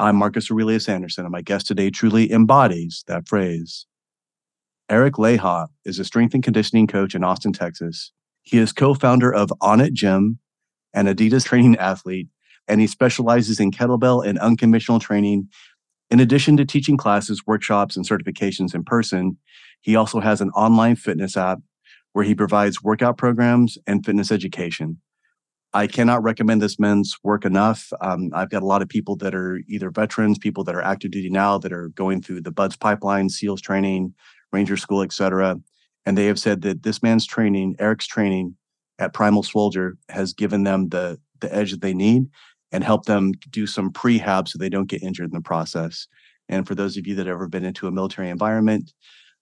I'm Marcus Aurelius Anderson, and my guest today truly embodies that phrase. Eric Leija is a strength and conditioning coach in Austin, Texas. He is co founder of Onnit Gym, an Adidas training athlete, and he specializes in kettlebell and unconventional training. In addition to teaching classes, workshops, and certifications in person, he also has an online fitness app where he provides workout programs and fitness education. I cannot recommend this men's work enough. Um, I've got a lot of people that are either veterans, people that are active duty now that are going through the BUD/S pipeline, SEALs training, Ranger School, etc. And they have said that this man's training, Eric's training at Primal Swoldier, has given them the the edge that they need and help them do some prehab so they don't get injured in the process. And for those of you that have ever been into a military environment,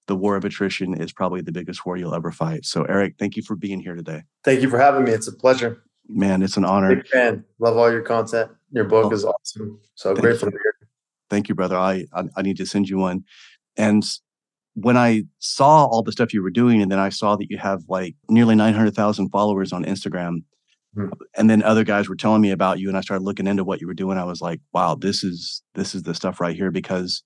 the war of attrition is probably the biggest war you'll ever fight. So, Eric, thank you for being here today. Thank you for having me. It's a pleasure. Man, it's an honor. Big fan. Love all your content. Your book oh, is awesome. So grateful you. to be here. Thank you, brother. I, I I need to send you one. And when I saw all the stuff you were doing, and then I saw that you have like nearly 900,000 followers on Instagram, mm-hmm. and then other guys were telling me about you, and I started looking into what you were doing. I was like, wow, this is this is the stuff right here because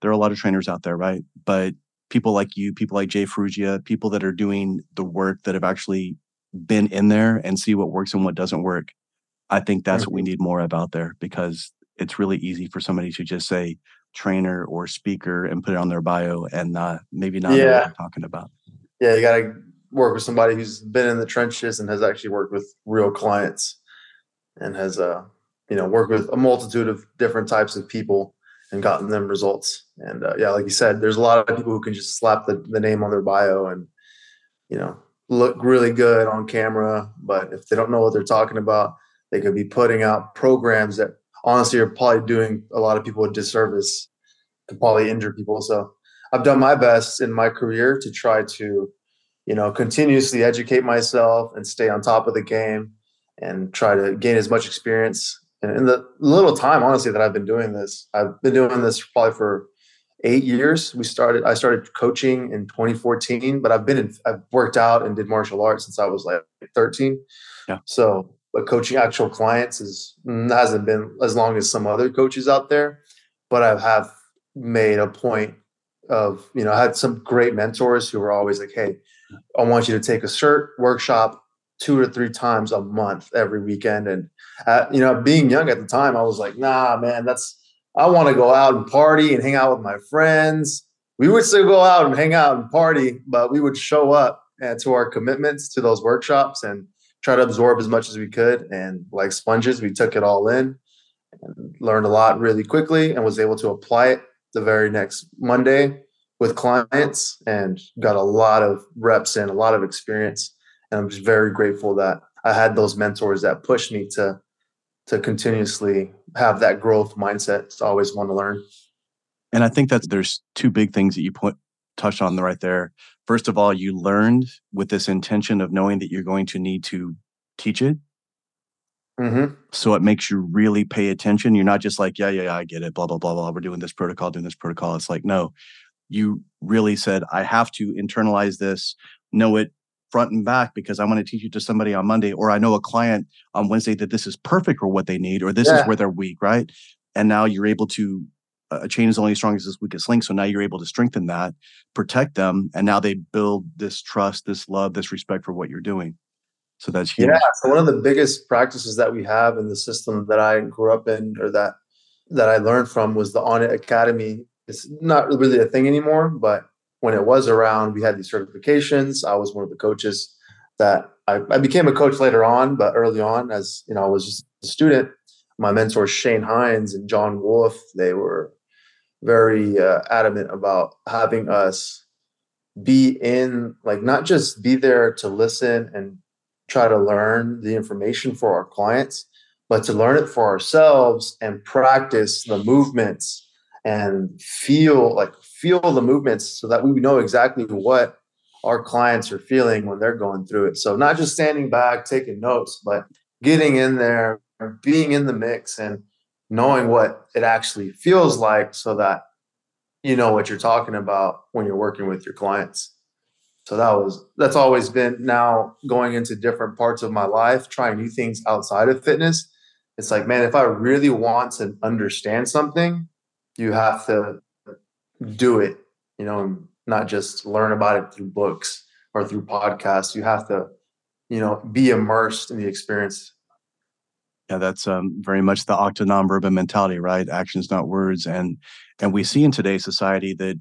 there are a lot of trainers out there, right? But people like you, people like Jay Ferruggia, people that are doing the work that have actually been in there and see what works and what doesn't work. I think that's what we need more of out there because it's really easy for somebody to just say trainer or speaker and put it on their bio and not maybe not yeah. know what I'm talking about. Yeah, you got to work with somebody who's been in the trenches and has actually worked with real clients and has uh you know worked with a multitude of different types of people and gotten them results. And uh, yeah, like you said, there's a lot of people who can just slap the, the name on their bio and you know look really good on camera, but if they don't know what they're talking about, they could be putting out programs that honestly are probably doing a lot of people a disservice, could probably injure people. So I've done my best in my career to try to, you know, continuously educate myself and stay on top of the game and try to gain as much experience. And in the little time, honestly, that I've been doing this, I've been doing this probably for eight years. We started. I started coaching in 2014, but I've been in, I've worked out and did martial arts since I was like 13. Yeah. So, but coaching actual clients is hasn't been as long as some other coaches out there. But I have made a point of you know I had some great mentors who were always like, "Hey, I want you to take a cert workshop two or three times a month every weekend." And uh, you know, being young at the time, I was like, "Nah, man, that's." I want to go out and party and hang out with my friends. We would still go out and hang out and party, but we would show up uh, to our commitments to those workshops and try to absorb as much as we could. And like sponges, we took it all in and learned a lot really quickly and was able to apply it the very next Monday with clients and got a lot of reps and a lot of experience. And I'm just very grateful that I had those mentors that pushed me to to continuously have that growth mindset to always want to learn. And I think that there's two big things that you put touched on right there. First of all, you learned with this intention of knowing that you're going to need to teach it. Mm-hmm. So it makes you really pay attention. You're not just like, yeah, yeah, yeah, I get it, blah, blah, blah, blah. We're doing this protocol, doing this protocol. It's like, no, you really said, I have to internalize this, know it front and back because I want to teach you to somebody on Monday, or I know a client on Wednesday that this is perfect for what they need, or this yeah. is where they're weak, right? And now you're able to uh, a chain is only as strong as its weakest link. So now you're able to strengthen that, protect them, and now they build this trust, this love, this respect for what you're doing. So that's huge. Yeah. So one of the biggest practices that we have in the system that I grew up in, or that that I learned from, was the Onnit Academy. It's not really a thing anymore, but when it was around, we had these certifications. I was one of the coaches that I, I became a coach later on, but early on, as you know, I was just a student. My mentors Shane Heins and John Wolf, they were very uh, adamant about having us be in, like, not just be there to listen and try to learn the information for our clients, but to learn it for ourselves and practice the movements and feel like feel the movements so that we know exactly what our clients are feeling when they're going through it. So not just standing back, taking notes, but getting in there, being in the mix and knowing what it actually feels like so that you know what you're talking about when you're working with your clients. So that was that's always been now going into different parts of my life, trying new things outside of fitness. It's like, man, if I really want to understand something, you have to do it, you know, not just learn about it through books or through podcasts. You have to, you know, be immersed in the experience yeah, that's um, very much the acta non-verbal mentality, right? Actions, not words, and and we see in today's society that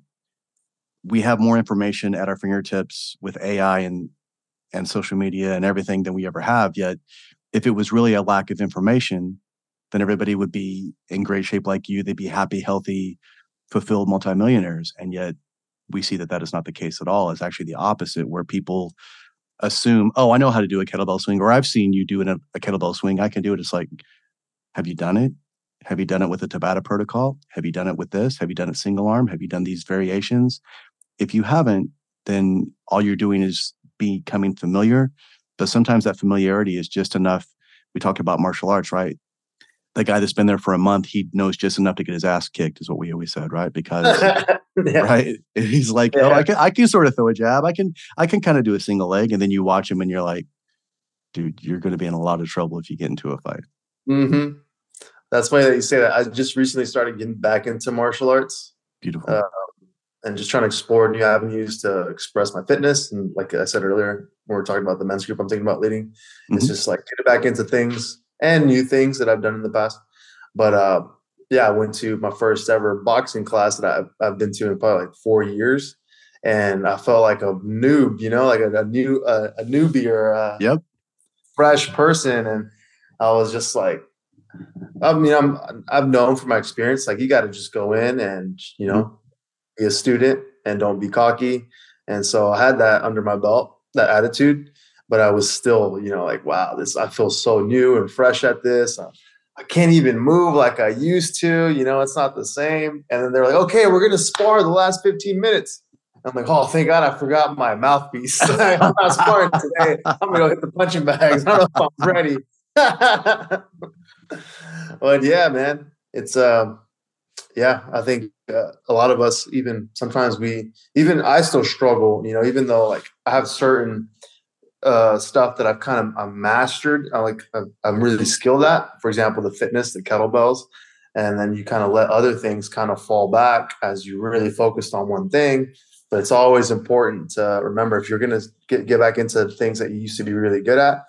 we have more information at our fingertips with AI and and social media and everything than we ever have. Yet, if it was really a lack of information, then everybody would be in great shape like you. They'd be happy, healthy, fulfilled multimillionaires. And yet, we see that that is not the case at all. It's actually the opposite, where people assume, oh, I know how to do a kettlebell swing, or I've seen you do a, a kettlebell swing. I can do it. It's like, have you done it? Have you done it with the Tabata protocol? Have you done it with this? Have you done it single arm? Have you done these variations? If you haven't, then all you're doing is becoming familiar. But sometimes that familiarity is just enough. We talk about martial arts, right? The guy that's been there for a month, he knows just enough to get his ass kicked, is what we always said, right? Because yeah. right, he's like, yeah. oh, I can, I can sort of throw a jab, I can, I can kind of do a single leg, and then you watch him, and you're like, dude, you're going to be in a lot of trouble if you get into a fight. Hmm. That's funny that you say that. I just recently started getting back into martial arts. Beautiful. Uh, and just trying to explore new avenues to express my fitness. And like I said earlier, when we are talking about the men's group I'm thinking about leading, mm-hmm. it's just like get back into things and new things that I've done in the past. But uh, yeah, I went to my first ever boxing class that I've, I've been to in probably like four years, and I felt like a noob, you know, like a, a new uh, a newbie or a yep. fresh person, and I was just like, I mean, I'm I've known from my experience, like you got to just go in and you know be a student and don't be cocky, and so I had that under my belt, that attitude, but I was still, you know, like, wow, this, I feel so new and fresh at this. I, I can't even move like I used to, you know, it's not the same. And then they're like, okay, we're going to spar the last 15 minutes. I'm like, oh, thank God I forgot my mouthpiece. I'm not sparring today. I'm going to go hit the punching bags. I don't know if I'm ready. but yeah, man, it's, um, yeah, I think uh, a lot of us, even sometimes we, even I still struggle, you know, even though like I have certain uh, stuff that I've kind of I'm mastered. I like I'm really skilled at. For example, the fitness, the kettlebells, and then you kind of let other things kind of fall back as you really focused on one thing. But it's always important to remember if you're going to get get back into things that you used to be really good at,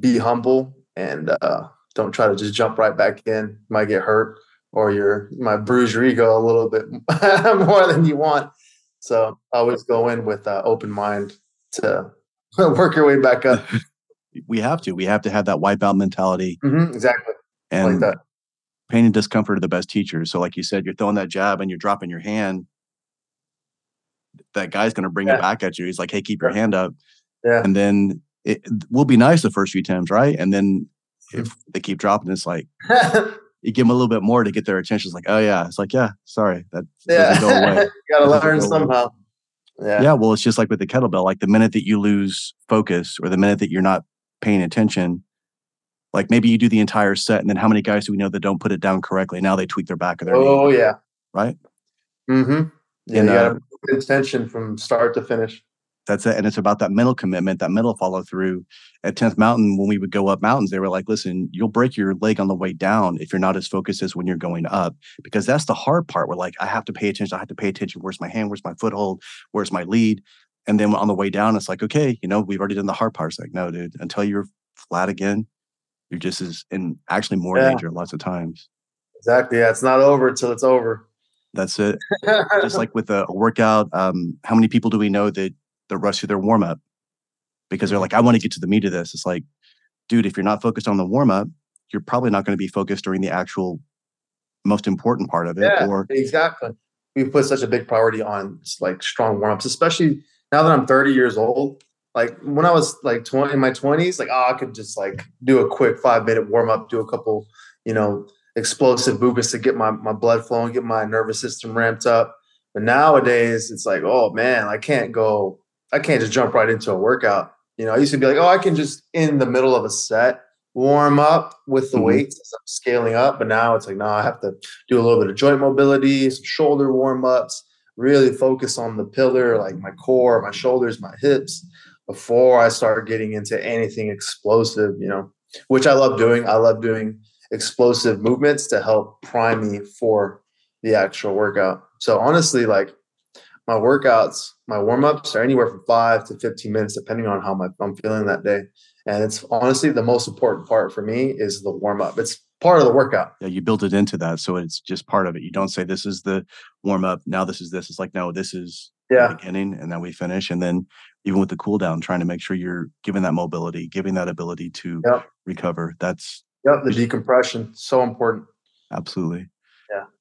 be humble and uh, don't try to just jump right back in. You might get hurt or your might bruise your ego a little bit more than you want. So always go in with an open mind to work your way back up. we have to. We have to have that wipeout mentality. Mm-hmm, exactly. And like that. pain and discomfort are the best teachers. So, like you said, you're throwing that jab and you're dropping your hand. That guy's going to bring yeah. it back at you. He's like, "Hey, keep your hand up." Yeah. And then it will be nice the first few times, right? And then if they keep dropping, it's like you give them a little bit more to get their attention. It's like, oh yeah, it's like yeah, sorry, that yeah. doesn't go away. Got to learn somehow. Away. Yeah. yeah. Well, it's just like with the kettlebell. Like the minute that you lose focus or the minute that you're not paying attention, like maybe you do the entire set and then how many guys do we know that don't put it down correctly? Now they tweak their back of their Oh, knee, yeah. Right? Mm-hmm. Yeah, and, you got to uh, attention from start to finish. That's it. And it's about that mental commitment, that mental follow through. At 10th Mountain, when we would go up mountains, they were like, listen, you'll break your leg on the way down if you're not as focused as when you're going up. Because that's the hard part. We're like, I have to pay attention. I have to pay attention. Where's my hand? Where's my foothold? Where's my lead? And then on the way down, it's like, okay, you know, we've already done the hard part. It's like, no, dude, until you're flat again, you're just as in actually more yeah. danger lots of times. Exactly. Yeah. It's not over until it's over. That's it. Just like with a, a workout, um, how many people do we know that that rush through their warm up because they're mm-hmm. like, I want to get to the meat of this. It's like, dude, if you're not focused on the warm up, you're probably not going to be focused during the actual most important part of it. Yeah, or exactly. We put such a big priority on like strong warm ups, especially now that I'm 30 years old. Like when I was like 20 in my 20s, like oh, I could just like do a quick five minute warm up, do a couple, you know, explosive movements to get my my blood flowing, get my nervous system ramped up. But nowadays, it's like, oh man, I can't go, I can't just jump right into a workout. You know, I used to be like, oh, I can just in the middle of a set warm up with the Mhm. weights as I'm scaling up. But now it's like, no, I have to do a little bit of joint mobility, some shoulder warm ups, really focus on the pillar, like my core, my shoulders, my hips, before I start getting into anything explosive, you know, which I love doing. I love doing explosive movements to help prime me for the actual workout. So honestly, like my workouts, my warm ups are anywhere from five to 15 minutes, depending on how my, I'm feeling that day. And it's honestly the most important part for me is the warm up. It's part of the workout. yeah, you build it into that. So it's just part of it. You don't say this is the warm up. Now this is this. It's like, no, this is the Yeah. beginning and then we finish. And then even with the cool down, trying to make sure you're giving that mobility, giving that ability to Yep. recover. That's Yep. The decompression, so important. absolutely.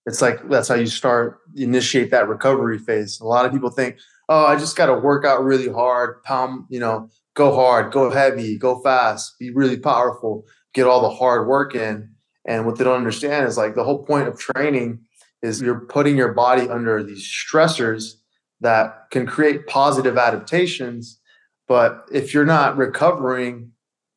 It's like that's how you start initiate that recovery phase. A lot of people think, oh, I just gotta work out really hard, pound, you know, go hard, go heavy, go fast, be really powerful, get all the hard work in. And what they don't understand is like the whole point of training is you're putting your body under these stressors that can create positive adaptations. But if you're not recovering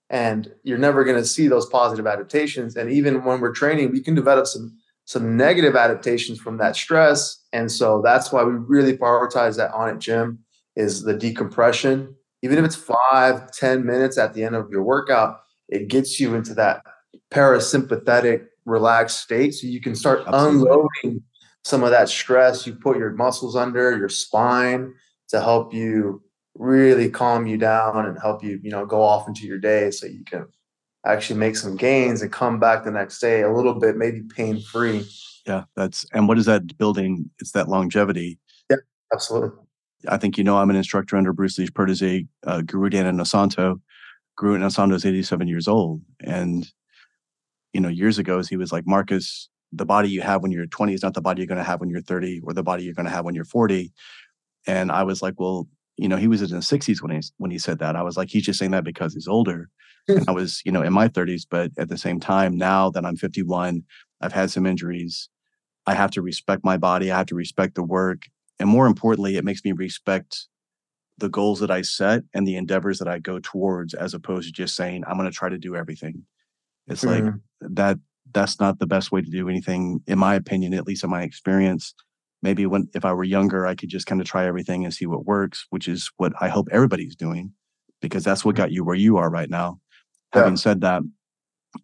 and you're never going to see those positive adaptations, and even when we're training, we can develop some some negative adaptations from that stress. And so that's why we really prioritize that Onnit gym is the decompression. Even if it's five, ten minutes at the end of your workout, it gets you into that parasympathetic, relaxed state. So you can start Absolutely. unloading some of that stress. You put your muscles under your spine to help you really calm you down and help you, you know, go off into your day so you can actually make some gains and come back the next day a little bit maybe pain free. yeah that's and what is that building it's that longevity Yeah, Absolutely. i think you know i'm an instructor under bruce lee's protege uh, guru dan inosanto guru inosanto is 87 years old and you know years ago he was like marcus the body you have when you're 20 is not the body you're going to have when you're 30 or the body you're going to have when you're 40 and i was like well you know he was in his 60s when he when he said that. I was like he's just saying that because he's older. And i was you know in my 30s but at the same time now that i'm 51 i've had some injuries. I have to respect my body. I have to respect the work. And more importantly it makes me respect the goals that i set and the endeavors that i go towards as opposed to just saying i'm going to try to do everything. It's like Mhm. that that's not the best way to do anything in my opinion at least in my experience maybe when if i were younger i could just kind of try everything and see what works which is what i hope everybody's doing because that's what mm-hmm. got you where you are right now. Yeah. having said that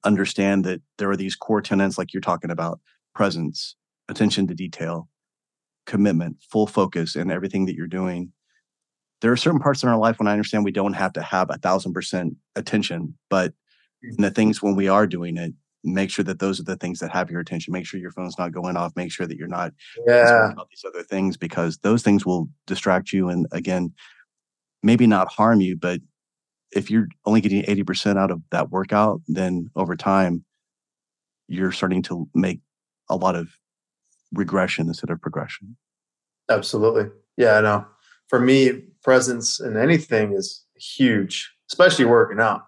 understand that there are these core tenets like you're talking about presence attention to detail commitment full focus in everything that you're doing. There are certain parts in our life when i understand we don't have to have a thousand percent attention but in the things when we are doing it make sure that those are the things that have your attention make sure your phone's not going off make sure that you're not Yeah. about these other things because those things will distract you and again maybe not harm you but if you're only getting 80% out of that workout then over time you're starting to make a lot of regression instead of progression Absolutely. Yeah, I know. For me, presence in anything is huge, especially working out,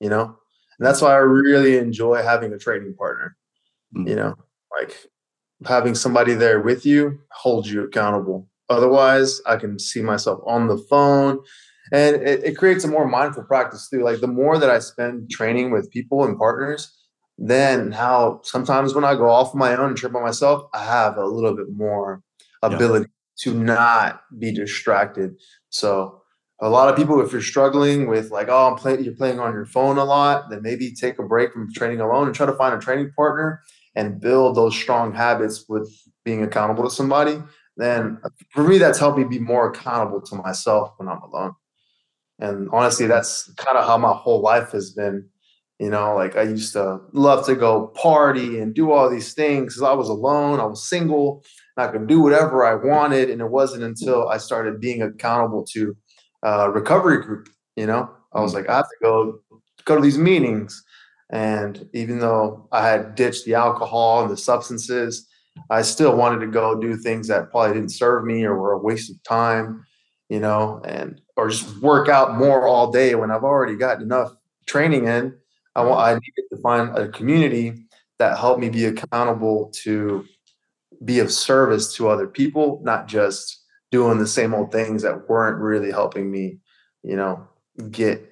you know? And that's why I really enjoy having a training partner, Mm. you know, like having somebody there with you holds you accountable. Otherwise, I can see myself on the phone and it, it creates a more mindful practice too. Like the more that I spend training with people and partners, then how sometimes when I go off on my own and trip by myself, I have a little bit more Yeah. ability to not be distracted. So a lot of people, if you're struggling with like, oh, I'm playing, you're playing on your phone a lot, then maybe take a break from training alone and try to find a training partner and build those strong habits with being accountable to somebody. Then uh, for me, that's helped me be more accountable to myself when I'm alone. And honestly, that's kind of how my whole life has been You know, like I used to love to go party and do all these things because I was alone, I was single, I could do whatever I wanted. And it wasn't until I started being accountable to a recovery group, you know, I was mm. like, I have to go go to these meetings. And even though I had ditched the alcohol and the substances, I still wanted to go do things that probably didn't serve me or were a waste of time, you know, and or just work out more all day when I've already gotten enough training in. I want I needed to find a community that helped me be accountable to be of service to other people, not just doing the same old things that weren't really helping me, you know, get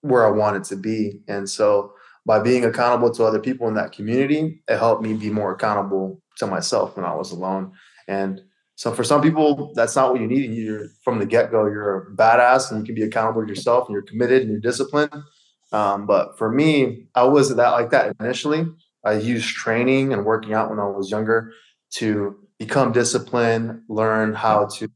where I wanted to be. And so by being accountable to other people in that community, it helped me be more accountable to myself when I was alone. And so for some people, that's not what you need. And You're from the get go, you're a badass and you can be accountable to yourself and you're committed and you're disciplined. Um, but for me, I wasn't that like that initially. I used training and working out when I was younger to become disciplined, learn how to,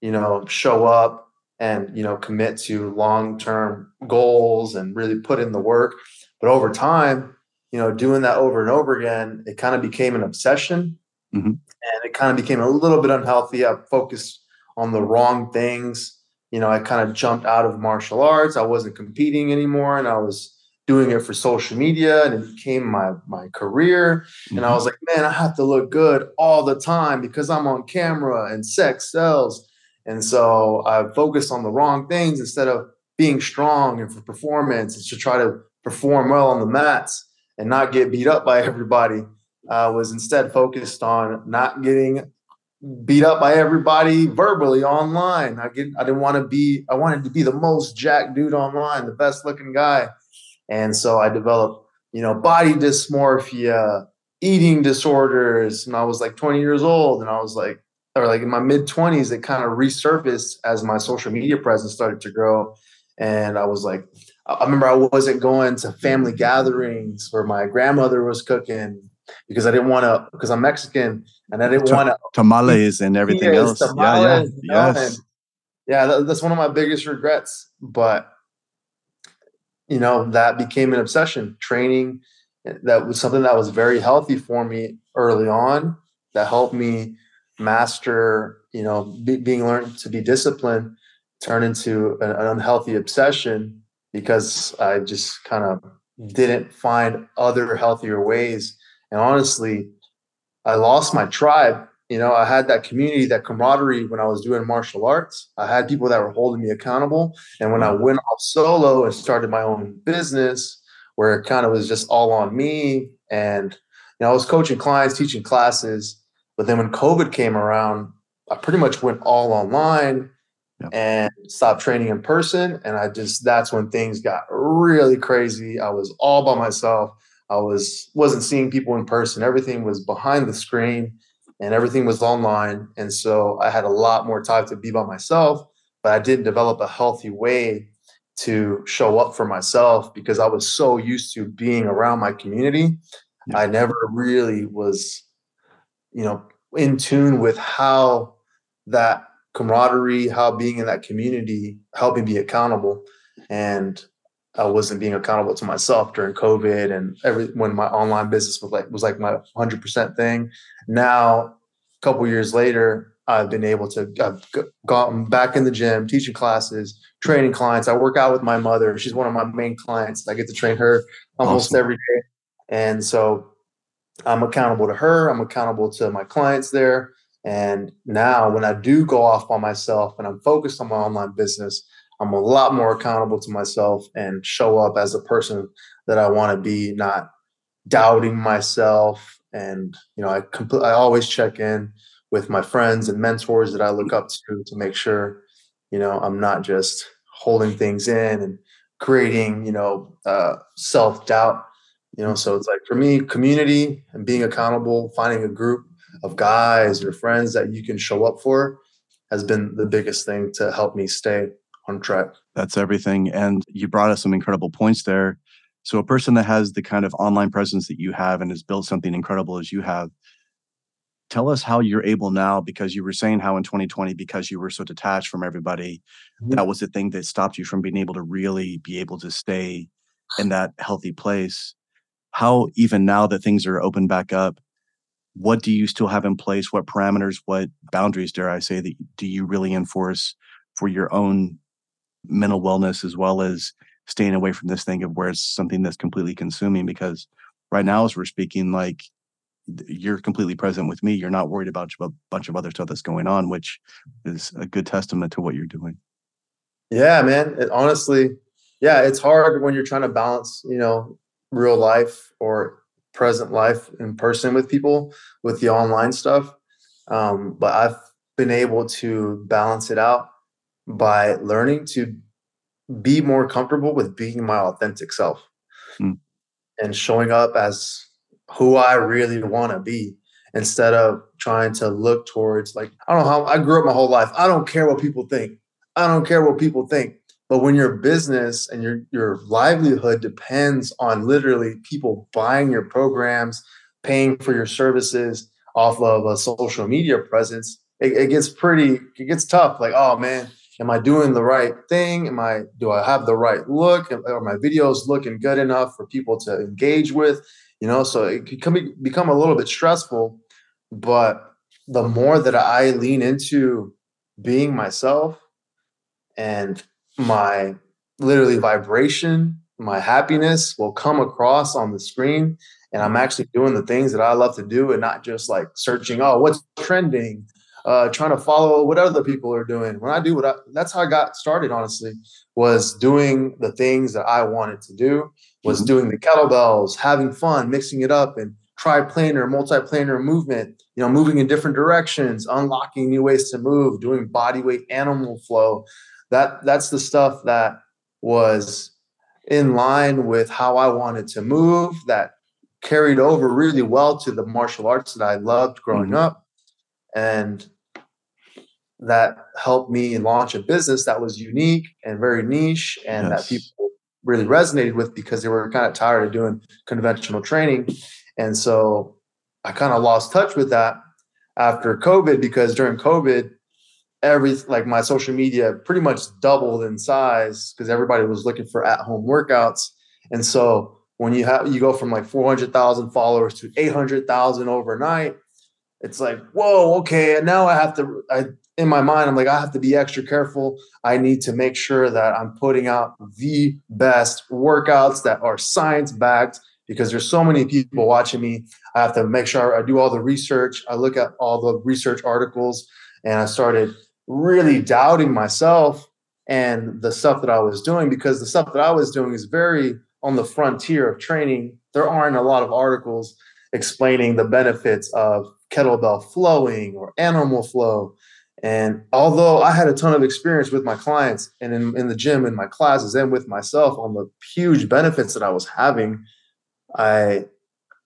you know, show up and, you know, commit to long term goals and really put in the work. But over time, you know, doing that over and over again, it kind of became an obsession. Mm-hmm. And it kind of became a little bit unhealthy. I focused on the wrong things. You know, I kind of jumped out of martial arts. I wasn't competing anymore and I was doing it for social media and it became my my career. Mm-hmm. And I mm-hmm. was like, man, I have to look good all the time because I'm on camera and sex sells. And so I focused on the wrong things instead of being strong and for performance and to try to perform well on the mats and not get beat up by everybody. I was instead focused on not getting beat up by everybody verbally online. I get I didn't want to be I wanted to be the most jack dude online, the best looking guy. And so I developed, you know, body dysmorphia, eating disorders, and I was like 20 years old and I was like or like in my mid 20s it kind of resurfaced as my social media presence started to grow and I was like I remember I wasn't going to family gatherings where my grandmother was cooking because I didn't want to because I'm Mexican and I didn't want to tamales and everything else. Tamales, yeah, yeah, yes. yeah, that, that's one of my biggest regrets. But you know, that became an obsession. Training eh, that was something that was very healthy for me early on. That helped me master, you know, be, being learned to be disciplined, turn into an, an unhealthy obsession because I just kind of hmm. didn't find other healthier ways. And honestly, I lost my tribe. You know, I had that community, that camaraderie when I was doing martial arts. I had people that were holding me accountable. And when I mm-hmm. went off solo and started my own business, where it kind of was just all on me, and you know, I was coaching clients, teaching classes. But then when COVID came around, I pretty much went all online and stopped training in person. And I just that's when things got really crazy. I was all by myself. I was wasn't seeing people in person. Everything was behind the screen and everything was online. And so I had a lot more time to be by myself, but I didn't develop a healthy way to show up for myself because I was so used to being around my community. Yeah. I never really was, you know, in tune with how that camaraderie, how being in that community helped me be accountable. And I wasn't being accountable to myself during COVID and every when my online business was like was like my 100% thing. Now, a couple years later, I've been able to I've gotten back in the gym, teaching classes, training clients. I work out with my mother. She's one of my main clients. I get to train her almost awesome. every day. And so I'm accountable to her. I'm accountable to my clients there. And now when I do go off by myself and I'm focused on my online business, I'm a lot more accountable to myself and show up as a person that I want to be, not doubting myself. And, you know, I compl- I always check in with my friends and mentors that I look up to to make sure, you know, I'm not just holding things in and creating, you know, uh, self doubt. You know, so it's like for me, community and being accountable, finding a group of guys or friends that you can show up for has been the biggest thing to help me stay on track. That's everything. And you brought us some incredible points there. So, a person that has the kind of online presence that you have and has built something incredible as you have, tell us how you're able now, because you were saying how in 2020, because you were so detached from everybody, mm-hmm. that was the thing that stopped you from being able to really be able to stay in that healthy place. How, even now that things are open back up, what do you still have in place? What parameters, what boundaries, dare I say, that do you really enforce for your own mental wellness as well as staying away from this thing of where it's something that's completely consuming? Because right now, as we're speaking, like you're completely present with me. You're not worried about a bunch of other stuff that's going on, which is a good testament to what you're doing. Yeah, man. It, honestly, yeah, it's hard when you're trying to balance, you know, real life or present life in person with people with the online stuff. Um, but I've been able to balance it out by learning to be more comfortable with being my authentic self mm. and showing up as who I really want to be instead of trying to look towards like I don't know how I grew up my whole life. I don't care what people think. I don't care what people think. But when your business and your your livelihood depends on literally people buying your programs, paying for your services off of a social media presence, it, it gets pretty it gets tough. Like, oh man, am I doing the right thing? Am I do I have the right look? Are my videos looking good enough for people to engage with? you know so it can become a little bit stressful but the more that i lean into being myself and my literally vibration my happiness will come across on the screen and i'm actually doing the things that i love to do and not just like searching oh what's trending uh, trying to follow what other people are doing when i do what i that's how i got started honestly was doing the things that i wanted to do was mm-hmm. doing the kettlebells, having fun, mixing it up, and triplanar, multiplanar movement. You know, moving in different directions, unlocking new ways to move, doing body weight animal flow. That that's the stuff that was in line with how I wanted to move. That carried over really well to the martial arts that I loved growing mm-hmm. up, and that helped me launch a business that was unique and very niche, and yes. that people really resonated with because they were kind of tired of doing conventional training. And so I kind of lost touch with that after COVID because during COVID, every like my social media pretty much doubled in size because everybody was looking for at-home workouts. And so when you have you go from like 400,000 followers to 800,000 overnight, it's like, whoa, okay. And now I have to, I in my mind, I'm like, I have to be extra careful. I need to make sure that I'm putting out the best workouts that are science backed because there's so many people watching me. I have to make sure I do all the research. I look at all the research articles and I started really doubting myself and the stuff that I was doing because the stuff that I was doing is very on the frontier of training. There aren't a lot of articles explaining the benefits of kettlebell flowing or animal flow and although I had a ton of experience with my clients and in, in the gym, in my classes, and with myself on the huge benefits that I was having, I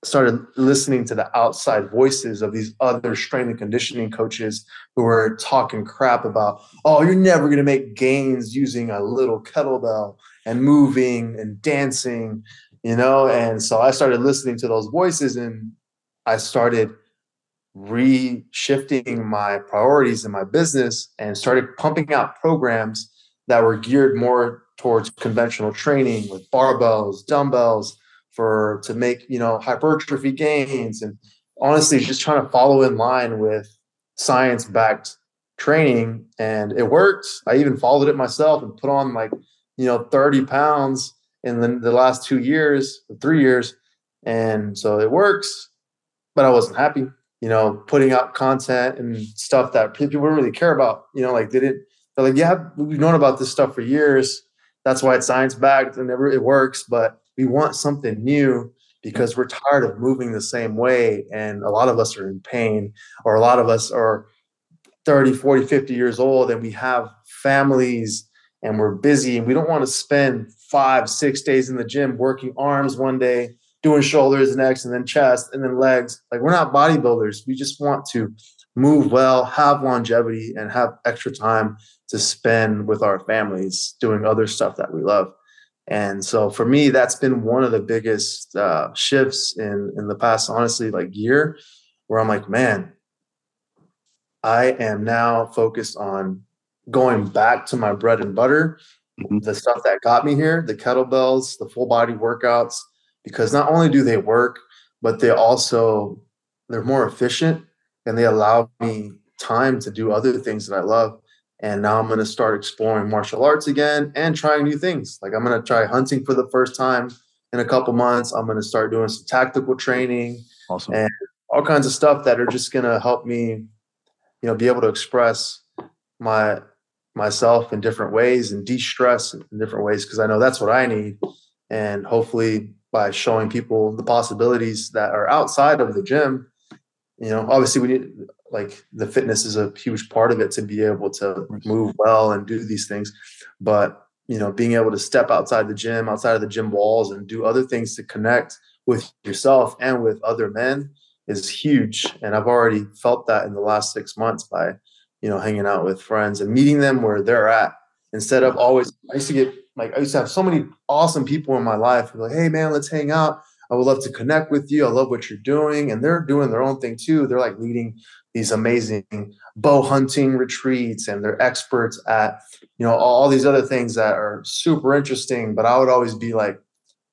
started listening to the outside voices of these other strength and conditioning coaches who were talking crap about, oh, you're never going to make gains using a little kettlebell and moving and dancing, you know? And so I started listening to those voices and I started – reshifting my priorities in my business and started pumping out programs that were geared more towards conventional training with barbells, dumbbells for to make, you know, hypertrophy gains and honestly just trying to follow in line with science backed training and it worked. I even followed it myself and put on like, you know, 30 pounds in the, the last two years, three years. And so it works, but I wasn't happy you know, putting out content and stuff that people don't really care about. You know, like they didn't. They're like, yeah, we've known about this stuff for years. That's why it's science backed and it works. But we want something new because we're tired of moving the same way. And a lot of us are in pain, or a lot of us are 30, 40, 50 years old, and we have families and we're busy and we don't want to spend five, six days in the gym working arms one day doing shoulders next and then chest and then legs. Like we're not bodybuilders. We just want to move well, have longevity, and have extra time to spend with our families doing other stuff that we love. And so for me, that's been one of the biggest uh, shifts in in the past, honestly, like year, where I'm like, man, I am now focused on going back to my bread and butter mm-hmm. the stuff that got me here, the kettlebells, the full body workouts, because not only do they work, but they also they're more efficient and they allow me time to do other things that I love. And now I'm going to start exploring martial arts again and trying new things. Like I'm going to try hunting for the first time in a couple months. I'm going to start doing some tactical training awesome. and all kinds of stuff that are just going to help me, you know, be able to express my myself in different ways and de-stress in different ways because I know that's what I need. And hopefully by showing people the possibilities that are outside of the gym, you know, obviously we need like the fitness is a huge part of it to be able to move well and do these things. But you know, being able to step outside the gym, outside of the gym walls and do other things to connect with yourself and with other men is huge. And I've already felt that in the last six months by you know, hanging out with friends and meeting them where they're at instead of always. I used to get like I used to have so many awesome people in my life who like, hey man, let's hang out. I would love to connect with you. I love what you're doing, and they're doing their own thing too. They're like leading these amazing bow hunting retreats, and they're experts at you know all these other things that are super interesting. But I would always be like,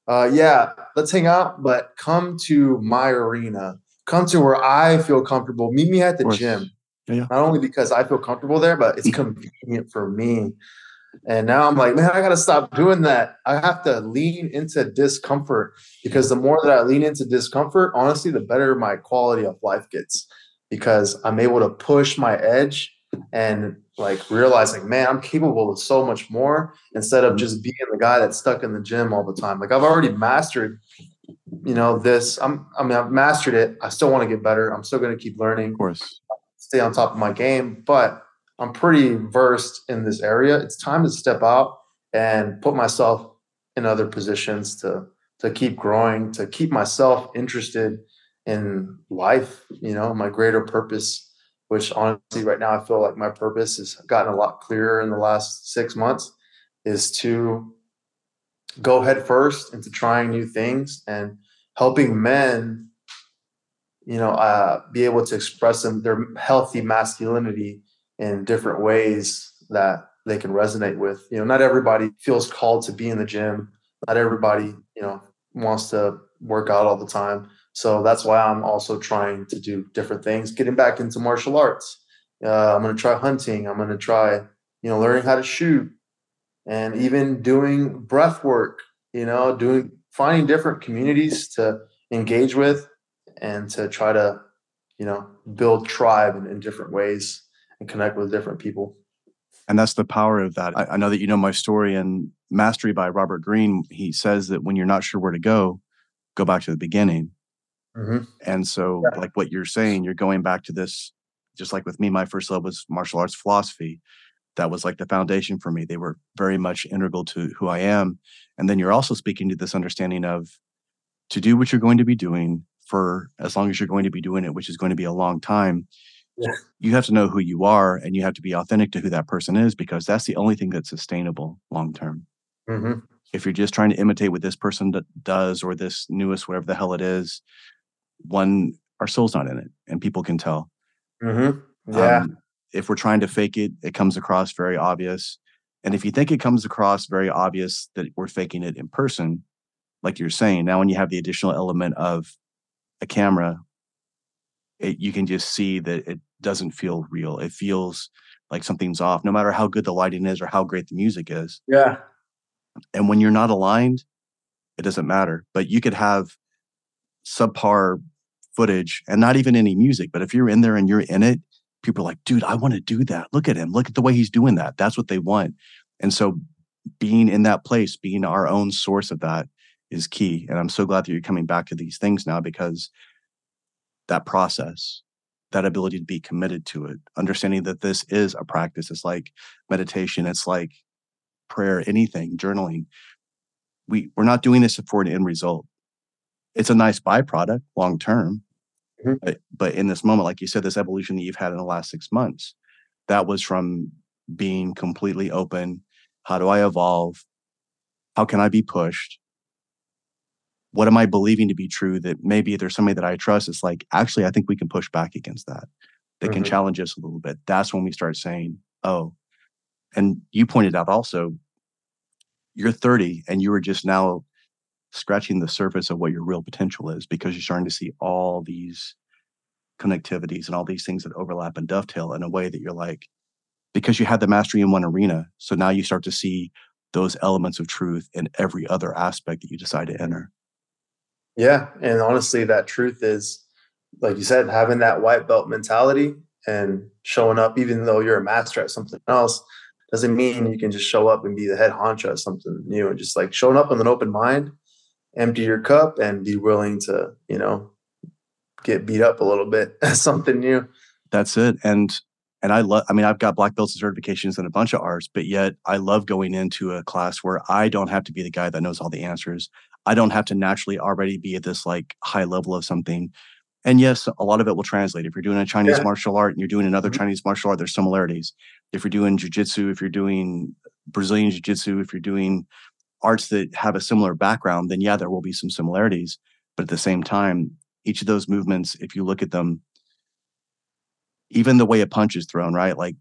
uh, yeah, let's hang out, but come to my arena. Come to where I feel comfortable. Meet me at the gym yeah. Not only because I feel comfortable there, but it's convenient for me. And now I'm like, man, I got to stop doing that. I have to lean into discomfort because the more that I lean into discomfort, honestly, the better my quality of life gets because I'm able to push my edge and like realizing, man, I'm capable of so much more instead of just being the guy that's stuck in the gym all the time. Like I've already mastered, you know, this. I'm, I mean, I've mastered it. I still want to get better. I'm still going to keep learning. Of course stay on top of my game, but I'm pretty versed in this area. It's time to step out and put myself in other positions to to keep growing, to keep myself interested in life, you know, my greater purpose, which honestly right now I feel like my purpose has gotten a lot clearer in the last 6 months is to go head first into trying new things and helping men you know, uh, be able to express them their healthy masculinity in different ways that they can resonate with. You know, not everybody feels called to be in the gym. Not everybody, you know, wants to work out all the time. So that's why I'm also trying to do different things, getting back into martial arts. Uh, I'm going to try hunting. I'm going to try, you know, learning how to shoot and even doing breath work, you know, doing, finding different communities to engage with and to try to, you know, build tribe in, in different ways and connect with different people. And that's the power of that. I, I know that you know my story and Mastery by Robert Greene. He says that when you're not sure where to go, go back to the beginning. Mm-hmm. And so, yeah. like what you're saying, you're going back to this, just like with me, my first love was martial arts philosophy. That was like the foundation for me. They were very much integral to who I am. And then you're also speaking to this understanding of to do what you're going to be doing for as long as you're going to be doing it, which is going to be a long time. Yeah. You have to know who you are and you have to be authentic to who that person is because that's the only thing that's sustainable long term. Mm-hmm. If you're just trying to imitate what this person d- does or this newest, whatever the hell it is, one, our soul's not in it and people can tell. Mm-hmm. Yeah. Um, if we're trying to fake it, it comes across very obvious. And if you think it comes across very obvious that we're faking it in person, like you're saying, now when you have the additional element of a camera, it, you can just see that it doesn't feel real. It feels like something's off, no matter how good the lighting is or how great the music is. Yeah. And when you're not aligned, it doesn't matter. But you could have subpar footage and not even any music. But if you're in there and you're in it, people are like, dude, I want to do that. Look at him. Look at the way he's doing that. That's what they want. And so being in that place, being our own source of that is key. And I'm so glad that you're coming back to these things now because that process, that ability to be committed to it, understanding that this is a practice. It's like meditation, it's like prayer, anything, journaling. We we're not doing this for an end result. It's a nice byproduct long term. Mm-hmm. But, but in this moment, like you said, this evolution that you've had in the last six months, that was from being completely open. How do I evolve? How can I be pushed? What am I believing to be true that maybe there's somebody that I trust? It's like, actually, I think we can push back against that. They mm-hmm. can challenge us a little bit. That's when we start saying, oh, and you pointed out also, you're 30 and you are just now scratching the surface of what your real potential is because you're starting to see all these connectivities and all these things that overlap and dovetail in a way that you're like, because you had the mastery in one arena. So now you start to see those elements of truth in every other aspect that you decide to enter. Yeah. And honestly, that truth is, like you said, having that white belt mentality and showing up, even though you're a master at something else, doesn't mean you can just show up and be the head honcho at something new and just like showing up with an open mind, empty your cup and be willing to, you know, get beat up a little bit at something new. That's it. And and I love, I mean, I've got black belts and certifications and a bunch of R's, but yet I love going into a class where I don't have to be the guy that knows all the answers. I don't have to naturally already be at this like high level of something. And yes, a lot of it will translate. If you're doing a Chinese yeah. martial art and you're doing another mm-hmm. Chinese martial art, there's similarities. If you're doing jujitsu, if you're doing Brazilian jiu-jitsu, if you're doing arts that have a similar background, then yeah, there will be some similarities. But at the same time, each of those movements, if you look at them, even the way a punch is thrown, right? Like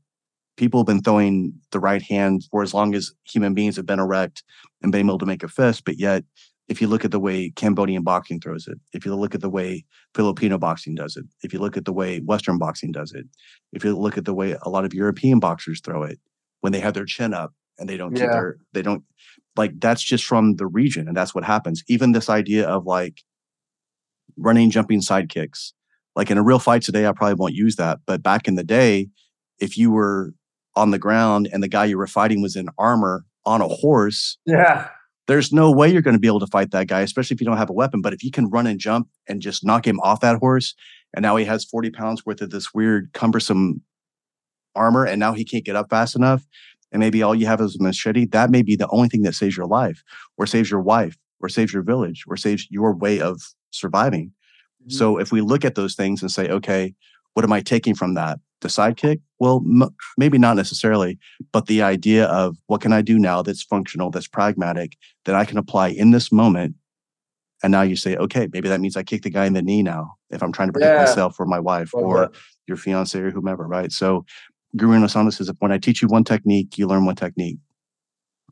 people have been throwing the right hand for as long as human beings have been erect and been able to make a fist. But yet, if you look at the way Cambodian boxing throws it, if you look at the way Filipino boxing does it, if you look at the way Western boxing does it, if you look at the way a lot of European boxers throw it, when they have their chin up and they don't yeah. keep their, they don't like that's just from the region and that's what happens. Even this idea of like running, jumping side kicks like in a real fight today, I probably won't use that. But back in the day, if you were on the ground and the guy you were fighting was in armor on a horse, yeah, there's no way you're going to be able to fight that guy, especially if you don't have a weapon. But if you can run and jump and just knock him off that horse, and now he has 40 pounds worth of this weird, cumbersome armor, and now he can't get up fast enough, and maybe all you have is a machete, that may be the only thing that saves your life, or saves your wife, or saves your village, or saves your way of surviving. Mm-hmm. So if we look at those things and say, okay, what am I taking from that? The sidekick? Well, m- maybe not necessarily, but the idea of what can I do now that's functional, that's pragmatic, that I can apply in this moment. And now you say, okay, maybe that means I kick the guy in the knee now if I'm trying to protect yeah. myself or my wife or your fiance or whomever, right? So Guro Inosanto says, when I teach you one technique, you learn one technique.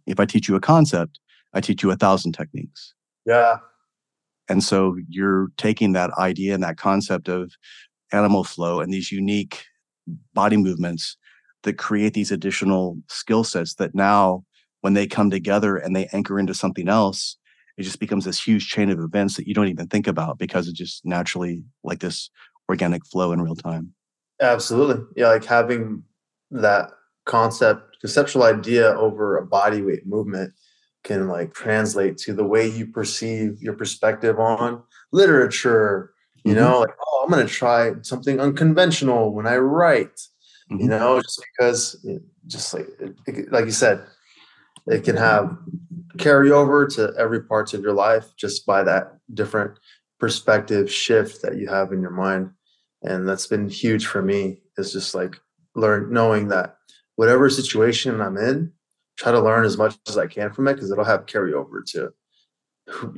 If I teach you a concept, I teach you a thousand techniques. Yeah. And so you're taking that idea and that concept of animal flow and these unique body movements that create these additional skill sets that now, when they come together and they anchor into something else, it just becomes this huge chain of events that you don't even think about because it just naturally like this organic flow in real time. Absolutely. Yeah. Like having that concept, conceptual idea over a body weight movement can like translate to the way you perceive your perspective on literature you mm-hmm. know like oh i'm going to try something unconventional when i write mm-hmm. you know just because it, just like like you said it can have carry over to every parts of your life just by that different perspective shift that you have in your mind and that's been huge for me is just like learn knowing that whatever situation i'm in try to learn as much as I can from it because it'll have carryover to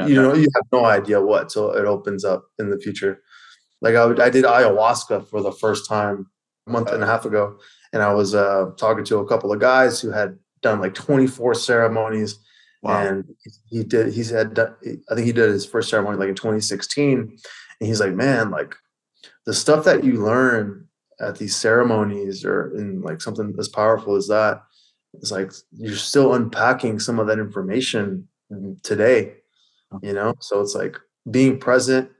you know you have no idea what so it opens up in the future. Like I, I did ayahuasca for the first time a month and a half ago, and I was uh, talking to a couple of guys who had done like 24 ceremonies. Wow. And he did. He said, I think he did his first ceremony like in 2016, and he's like, man, like the stuff that you learn at these ceremonies or in like something as powerful as that it's like you're still unpacking some of that information today you know? So it's like being present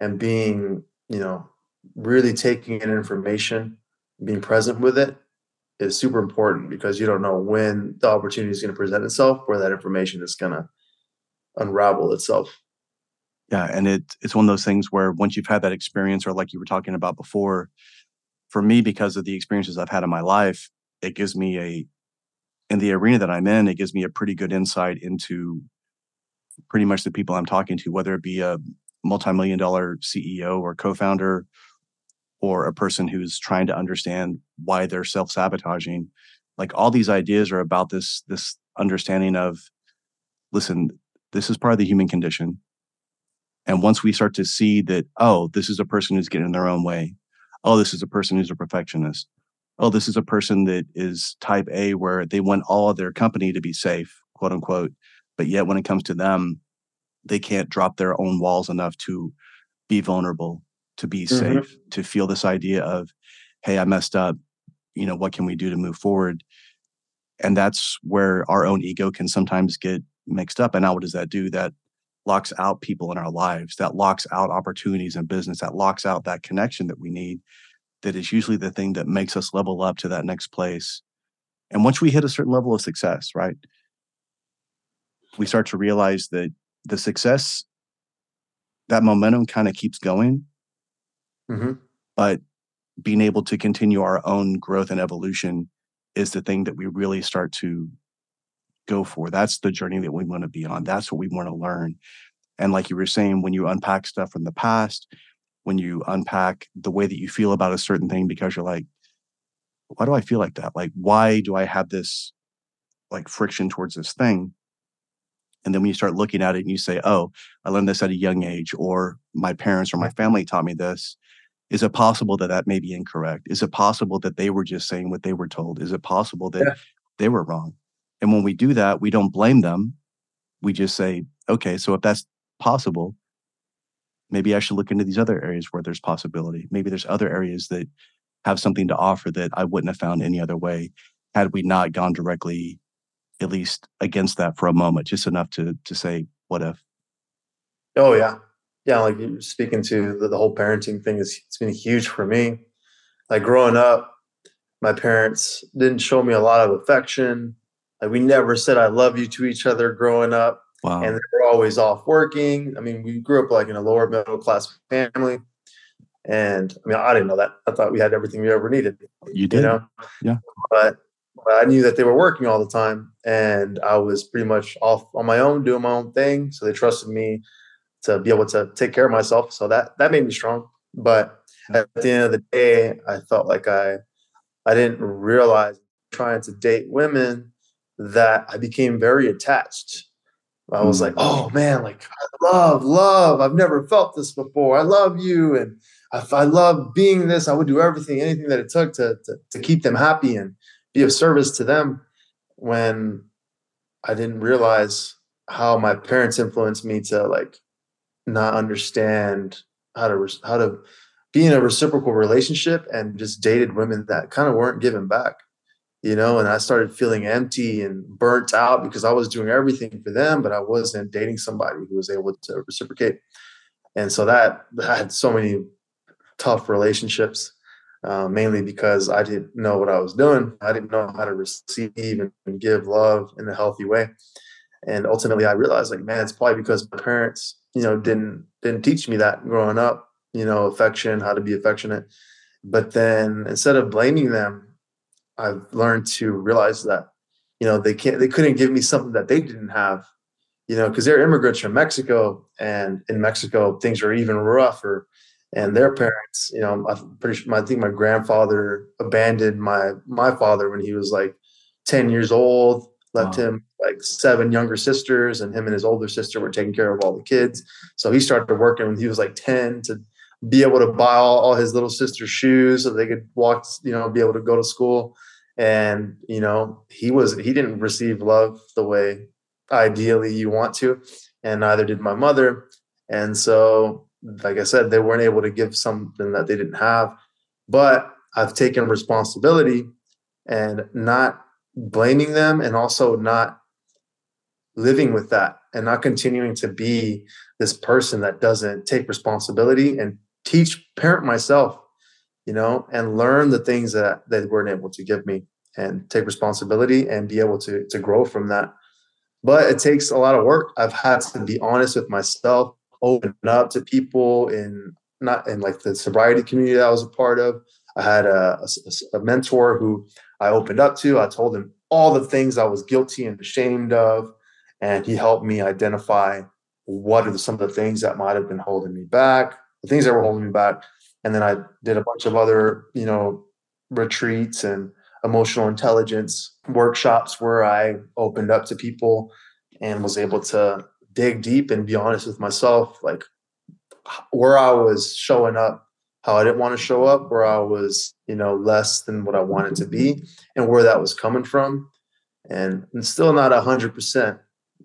and being you know really taking in information being present with it is super important because you don't know when the opportunity is going to present itself where that information is going to unravel itself. Yeah and it it's one of those things where once you've had that experience or like you were talking about before for me because of the experiences i've had in my life it gives me a in the arena that I'm in, it gives me a pretty good insight into pretty much the people I'm talking to, whether it be a multi-million dollar CEO or co-founder or a person who's trying to understand why they're self-sabotaging. Like all these ideas are about this this understanding of listen, this is part of the human condition. And once we start to see that, oh, this is a person who's getting in their own way. Oh, this is a person who's a perfectionist oh, this is a person that is type A where they want all of their company to be safe quote unquote. But yet, when it comes to them, they can't drop their own walls enough to be vulnerable, to be mm-hmm. safe, to feel this idea of, hey, I messed up. You know, what can we do to move forward? And that's where our own ego can sometimes get mixed up. And now, what does that do? That locks out people in our lives, that locks out opportunities in business, that locks out that connection that we need. That is usually the thing that makes us level up to that next place. And once we hit a certain level of success, right, we start to realize that the success, that momentum kind of keeps going. Mm-hmm. But being able to continue our own growth and evolution is the thing that we really start to go for. That's the journey that we want to be on. That's what we want to learn. And like you were saying, when you unpack stuff from the past, when you unpack the way that you feel about a certain thing, because you're like, why do I feel like that? Like, why do I have this like friction towards this thing? And then when you start looking at it and you say, oh, I learned this at a young age, or my parents or my family taught me this, is it possible that that may be incorrect? Is it possible that they were just saying what they were told? Is it possible that yeah. they were wrong? And when we do that, we don't blame them. We just say, okay, so if that's possible, maybe I should look into these other areas where there's possibility. Maybe there's other areas that have something to offer that I wouldn't have found any other way had we not gone directly at least against that for a moment, just enough to to say, what if? Oh yeah. Yeah, like speaking to the, the whole parenting thing is it's been huge for me. Like growing up, my parents didn't show me a lot of affection. Like we never said I love you to each other growing up. Wow. And they were always off working. I mean, we grew up like in a lower middle class family. And I mean, I didn't know that. I thought we had everything we ever needed. You did. You know? Yeah. But but I knew that they were working all the time, and I was pretty much off on my own, doing my own thing. So they trusted me to be able to take care of myself. So that that made me strong. But at the end of the day, I felt like I I didn't realize trying to date women that I became very attached. I was like, mm. oh man, like I love, love. I've never felt this before. I love you, and if I love being this, I would do everything, anything that it took to, to to keep them happy and be of service to them when I didn't realize how my parents influenced me to like not understand how to how to be in a reciprocal relationship and just dated women that kind of weren't giving back you know? And i started feeling empty and burnt out because i was doing everything for them but i wasn't dating somebody who was able to reciprocate. And so that had so many tough relationships uh, mainly because I didn't know what I was doing. I didn't know how to receive and, and give love in a healthy way. And ultimately, I realized, like, man, it's probably because my parents, you know, didn't didn't teach me that growing up. You know, affection, how to be affectionate. But then instead of blaming them, I've learned to realize that, you know, they can't, they couldn't give me something that they didn't have. You know, because they're immigrants from Mexico, and in Mexico things are even rougher and their parents you know i'm pretty sure i think my grandfather abandoned my my father when he was like 10 years old left wow. him like seven younger sisters and him and his older sister were taking care of all the kids. So he started working when he was like 10 to be able to buy all, all his little sister's shoes so they could walk you know be able to go to school. And you know he was he didn't receive love the way ideally you want to and neither did my mother. And so like I said, they weren't able to give something that they didn't have. But I've taken responsibility and not blaming them and also not living with that and not continuing to be this person that doesn't take responsibility and teach parent myself you know and learn the things that they weren't able to give me and take responsibility and be able to to grow from that but it takes a lot of work i've had to be honest with myself open up to people in not in like the sobriety community that I was a part of. I had a, a, a, mentor who I opened up to. I told him all the things I was guilty and ashamed of, and he helped me identify what are some of the things that might have been holding me back, the things that were holding me back. And then I did a bunch of other, you know, retreats and emotional intelligence workshops where I opened up to people and was able to dig deep and be honest with myself, like where I was showing up, how I didn't want to show up, where I was, you know, less than what I wanted to be, and where that was coming from. and I'm still not a hundred percent,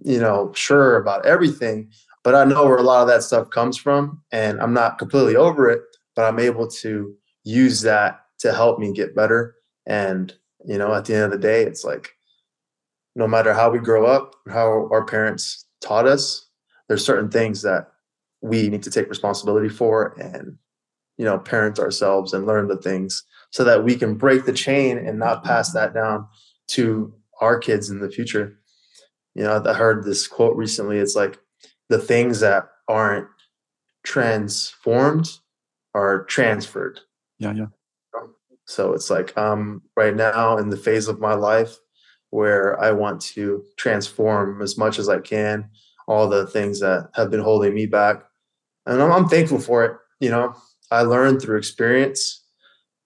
you know, sure about everything, but I know where a lot of that stuff comes from and I'm not completely over it, but I'm able to use that to help me get better. And, you know, at the end of the day, it's like no matter how we grow up, how our parents taught us, there's certain things that we need to take responsibility for and, you know, parent ourselves and learn the things so that we can break the chain and not pass that down to our kids in the future. You know, I heard this quote recently. It's like the things that aren't transformed are transferred. Yeah, yeah. So it's like I'm right now in the phase of my life where I want to transform as much as I can all the things that have been holding me back. And I'm, I'm thankful for it. You know, I learned through experience.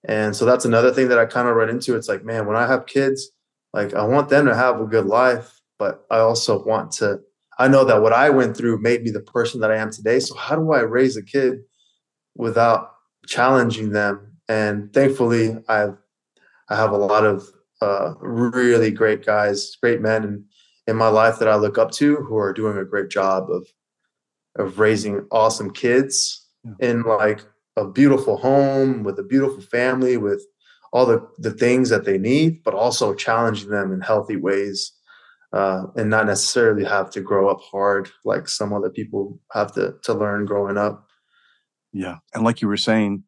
And so that's another thing that I kind of run into. It's like, man, when I have kids, like I want them to have a good life, but I also want to, I know that what I went through made me the person that I am today. So how do I raise a kid without challenging them? And thankfully, I've I have a lot of uh, really great guys, great men in, in my life that I look up to who are doing a great job of of raising awesome kids yeah. in like a beautiful home with a beautiful family with all the, the things that they need, but also challenging them in healthy ways uh, and not necessarily have to grow up hard like some other people have to to learn growing up. Yeah, and like you were saying,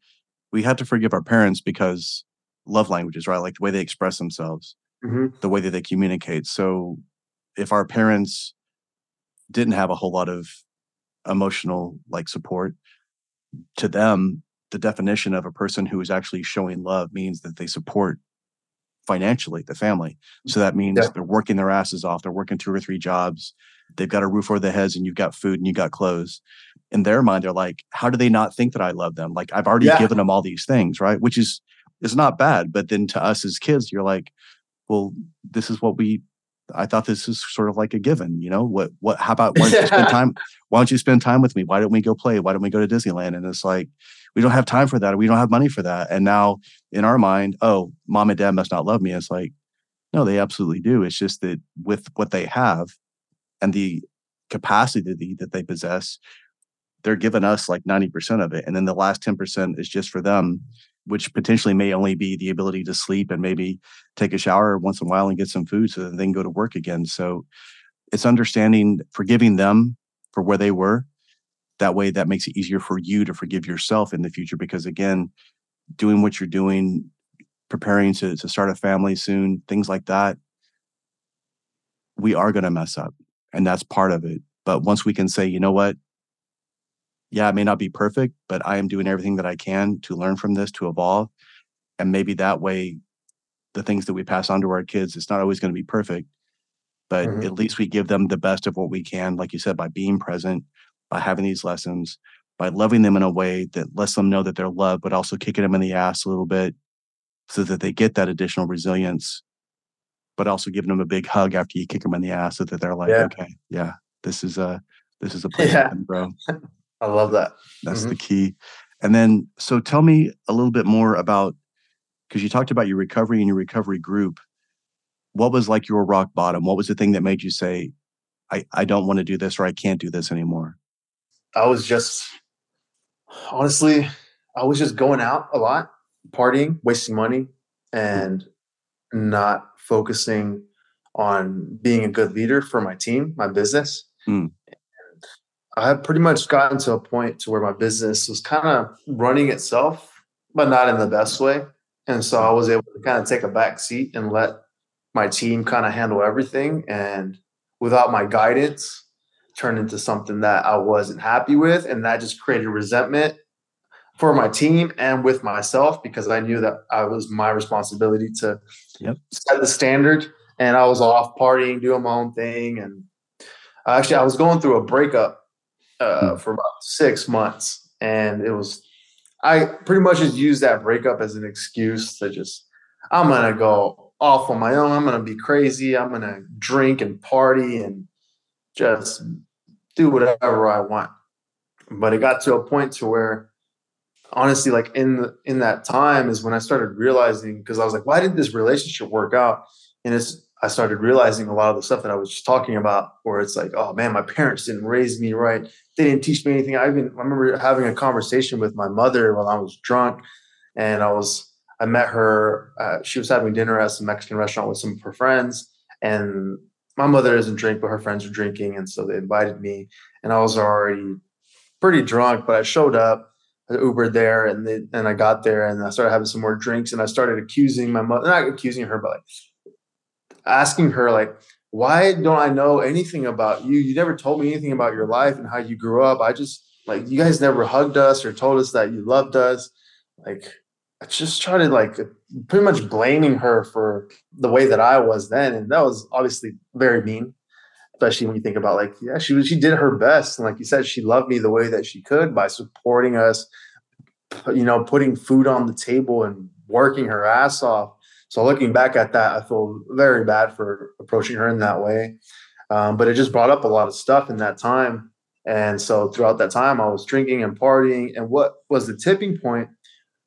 we have to forgive our parents because love languages, right? Like the way they express themselves, mm-hmm. the way that they communicate. So if our parents didn't have a whole lot of emotional like support to them, the definition of a person who is actually showing love means that they support financially the family. So that means yeah. they're working their asses off. They're working two or three jobs. They've got a roof over their heads and you've got food and you got clothes. In their mind, they're like, how do they not think that I love them? Like I've already yeah. given them all these things, right? Which is is not bad. But then to us as kids, you're like, well, this is what we I thought this is sort of like a given, you know. What what how about why don't you spend time why don't you spend time with me? Why don't we go play? Why don't we go to Disneyland? And it's like, we don't have time for that, or we don't have money for that. And now in our mind, oh, mom and dad must not love me. It's like, no, they absolutely do. It's just that with what they have and the capacity that they possess, they're giving us like 90% of it. And then the last 10% is just for them which potentially may only be the ability to sleep and maybe take a shower once in a while and get some food so that they can go to work again. So it's understanding, forgiving them for where they were. That way, that makes it easier for you to forgive yourself in the future because, again, doing what you're doing, preparing to, to start a family soon, things like that, we are going to mess up. And that's part of it. But once we can say, you know what, yeah, it may not be perfect, but I am doing everything that I can to learn from this, to evolve. And maybe that way, the things that we pass on to our kids, it's not always going to be perfect, but mm-hmm. at least we give them the best of what we can, like you said, by being present, by having these lessons, by loving them in a way that lets them know that they're loved, but also kicking them in the ass a little bit so that they get that additional resilience, but also giving them a big hug after you kick them in the ass so that they're like, yeah. okay, yeah, this is a, this is a place yeah. bro. I love that. That's mm-hmm. the key. And then, so tell me a little bit more about because you talked about your recovery and your recovery group. What was like your rock bottom? What was the thing that made you say, I, I don't want to do this or I can't do this anymore? I was just, honestly, I was just going out a lot, partying, wasting money, and not focusing on being a good leader for my team, my business. Mm. I had pretty much gotten to a point to where my business was kind of running itself, but not in the best way. And so I was able to kind of take a back seat and let my team kind of handle everything. And without my guidance, turn into something that I wasn't happy with. And that just created resentment for my team and with myself because I knew that I was my responsibility to yep. set the standard. And I was off partying, doing my own thing. And uh, actually, I was going through a breakup uh, hmm. for about six months, and it was I pretty much just used that breakup as an excuse to just I'm gonna go off on my own. I'm gonna be crazy. I'm gonna drink and party and just do whatever I want. But it got to a point to where honestly like in the, in that time is when I started realizing because I was like why did this relationship work out and it's I started realizing a lot of the stuff that I was just talking about, where it's like, oh man, my parents didn't raise me right. They didn't teach me anything. I even I remember having a conversation with my mother while I was drunk, and I was I met her. Uh, she was having dinner at some Mexican restaurant with some of her friends, and my mother doesn't drink, but her friends were drinking, and so they invited me, and I was already pretty drunk, but I showed up. I Ubered there, and they, and I got there, and I started having some more drinks, and I started accusing my mother, not accusing her, but like asking her like why don't i know anything about you? You never told me anything about your life and how you grew up. I just like you guys never hugged us or told us that you loved us. Like i just tried to like pretty much blaming her for the way that i was then and that was obviously very mean especially when you think about like yeah she was, she did her best and like you said she loved me the way that she could by supporting us you know putting food on the table and working her ass off so looking back at that, I feel very bad for approaching her in that way. Um, but it just brought up a lot of stuff in that time. And so throughout that time, I was drinking and partying. And what was the tipping point?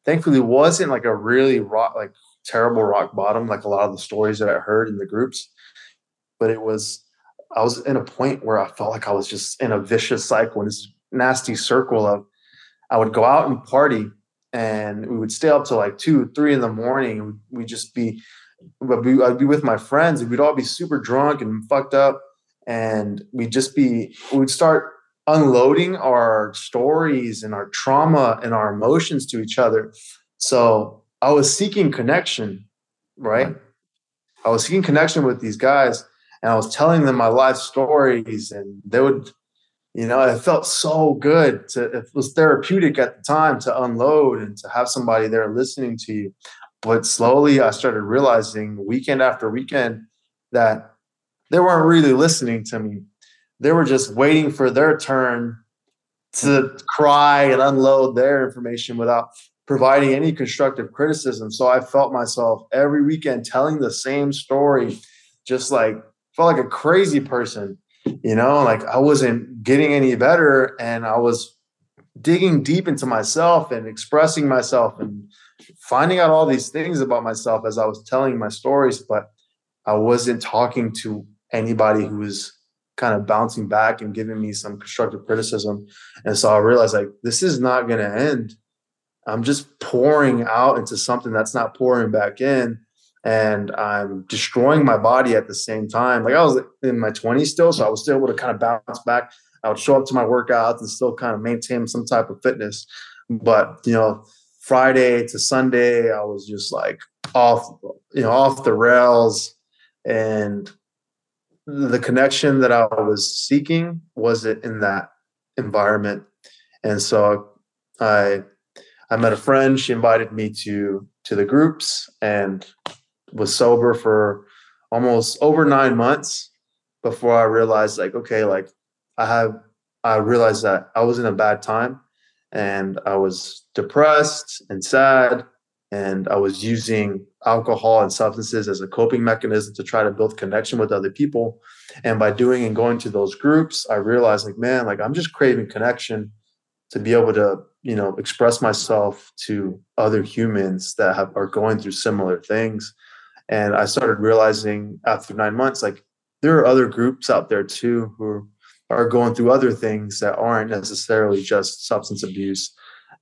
Thankfully, wasn't like a really rock, like terrible rock bottom, like a lot of the stories that I heard in the groups. But it was, I was in a point where I felt like I was just in a vicious cycle, in this nasty circle of, I would go out and party and we would stay up till like two, three in the morning. We'd just be, but I'd be with my friends, and we'd all be super drunk and fucked up, and we'd just be, we'd start unloading our stories and our trauma and our emotions to each other. So I was seeking connection, right? I was seeking connection with these guys, and I was telling them my life stories, and they would you know it felt so good to it was therapeutic at the time to unload and to have somebody there listening to you. But slowly i started realizing weekend after weekend that they weren't really listening to me. They were just waiting for their turn to cry and unload their information without providing any constructive criticism. So i felt myself every weekend telling the same story just like felt like a crazy person you know like i wasn't getting any better and i was digging deep into myself and expressing myself and finding out all these things about myself as i was telling my stories but i wasn't talking to anybody who was kind of bouncing back and giving me some constructive criticism. And so i realized like this is not going to end. I'm just pouring out into something that's not pouring back in and I'm destroying my body at the same time. Like I was in my 20s still, so I was still able to kind of bounce back. I would show up to my workouts and still kind of maintain some type of fitness. But you know, Friday to Sunday, I was just like off, you know, off the rails. And the connection that I was seeking was it in that environment. And so I I met a friend. She invited me to to the groups, and was sober for almost over nine months before I realized like, okay, like I have, I realized that I was in a bad time and I was depressed and sad and I was using alcohol and substances as a coping mechanism to try to build connection with other people. And by doing and going to those groups, I realized like, man, like I'm just craving connection to be able to, you know, express myself to other humans that have, are going through similar things. And I started realizing after nine months, like there are other groups out there too who are going through other things that aren't necessarily just substance abuse.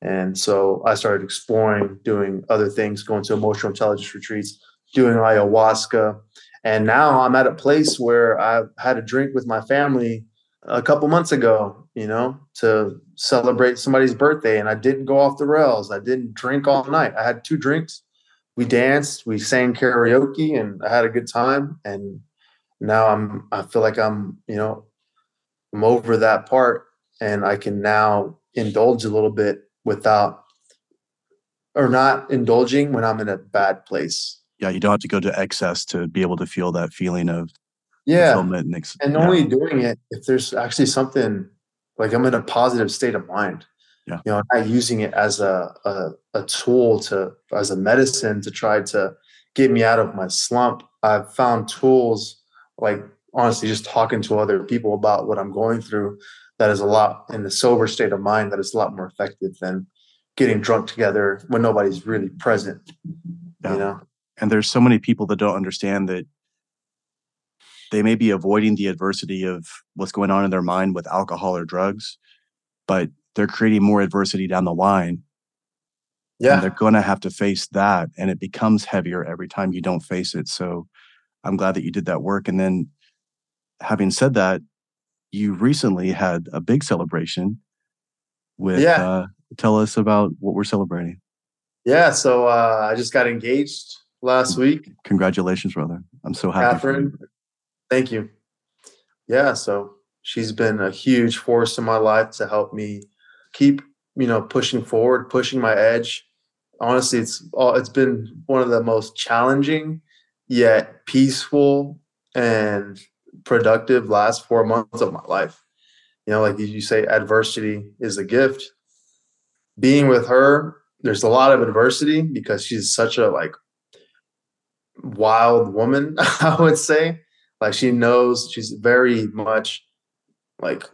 And so I started exploring doing other things, going to emotional intelligence retreats, doing ayahuasca. And now I'm at a place where I had a drink with my family a couple months ago, you know, to celebrate somebody's birthday. And I didn't go off the rails. I didn't drink all night. I had two drinks we danced, we sang karaoke, and I had a good time. And now I'm, I feel like I'm, you know, I'm over that part, and I can now indulge a little bit without, or not indulging when I'm in a bad place. Yeah, you don't have to go to excess to be able to feel that feeling of yeah, and, ex- and yeah. only doing it if there's actually something like I'm in a positive state of mind yeah. you know not using it as a, a, a tool to as a medicine to try to get me out of my slump i've found tools like honestly just talking to other people about what i'm going through that is a lot in the sober state of mind that is a lot more effective than getting drunk together when nobody's really present yeah. you know and there's so many people that don't understand that they may be avoiding the adversity of what's going on in their mind with alcohol or drugs, but they're creating more adversity down the line. Yeah. And they're going to have to face that. And it becomes heavier every time you don't face it. So I'm glad that you did that work. And then, having said that, you recently had a big celebration with, Yeah. uh, tell us about what we're celebrating. Yeah. So uh, I just got engaged last week. Congratulations, brother. I'm so happy. for you. Catherine, thank you. Yeah. So she's been a huge force in my life to help me keep, you know, pushing forward, pushing my edge. Honestly, it's all, it's been one of the most challenging yet peaceful and productive last four months of my life. You know, like you say, adversity is a gift. Being with her, there's a lot of adversity because she's such a like wild woman, I would say. Like she knows she's very much like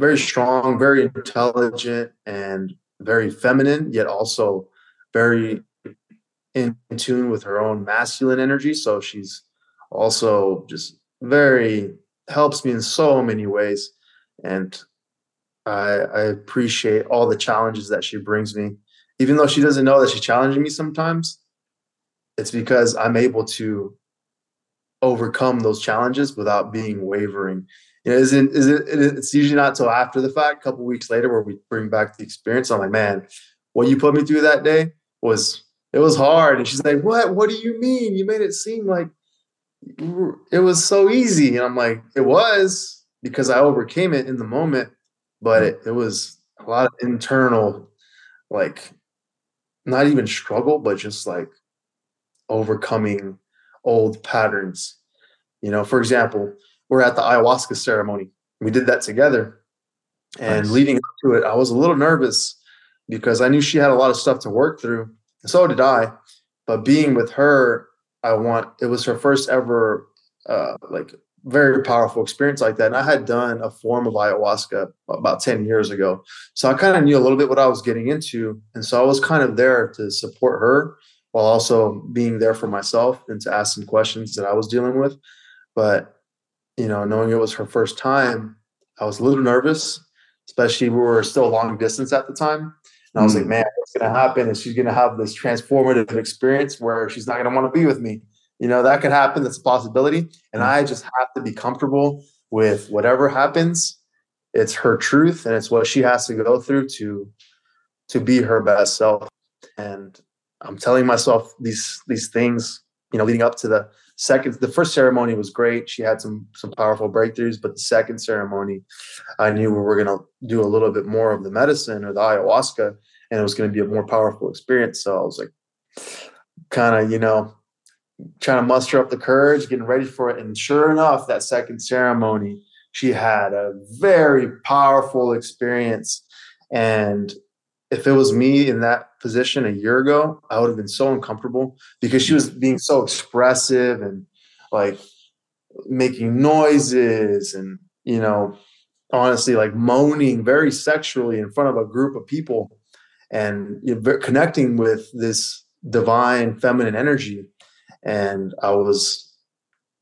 very strong, very intelligent, and very feminine, yet also very in tune with her own masculine energy. So she's also just very helps me in so many ways. And I, I appreciate all the challenges that she brings me. Even though she doesn't know that she's challenging me sometimes, it's because I'm able to overcome those challenges without being wavering. You know, isn't is it? It's usually not till after the fact, a couple weeks later, where we bring back the experience. I'm like, man, what you put me through that day was it was hard. And she's like, what? What do you mean? You made it seem like it was so easy. And I'm like, it was because I overcame it in the moment, but it, it was a lot of internal, like, not even struggle, but just like overcoming old patterns. You know, for example, we're at the ayahuasca ceremony. We did that together. And Nice. leading up to it, I was a little nervous because I knew she had a lot of stuff to work through. And so did I. But being with her, I want it was her first ever uh like very powerful experience like that. And I had done a form of ayahuasca about 10 years ago. So I kind of knew a little bit what I was getting into. And so I was kind of there to support her while also being there for myself and to ask some questions that I was dealing with. But, you know, knowing it was her first time, I was a little nervous, especially we were still long distance at the time. And I was like, Mm. man, what's going to happen is she's going to have this transformative experience where she's not going to want to be with me. You know, that could happen. That's a possibility. And I just have to be comfortable with whatever happens. It's her truth and it's what she has to go through to to be her best self. And I'm telling myself these these things, you know, leading up to the second the first ceremony was great. She had some some powerful breakthroughs, but the second ceremony, I knew we were gonna do a little bit more of the medicine or the ayahuasca, and it was gonna be a more powerful experience. So I was like kind of, you know, trying to muster up the courage, getting ready for it. And sure enough, that second ceremony, she had a very powerful experience. And if it was me in that position a year ago, I would have been so uncomfortable because she was being so expressive and like making noises and, you know, honestly, like moaning very sexually in front of a group of people and you know, connecting with this divine feminine energy. And I was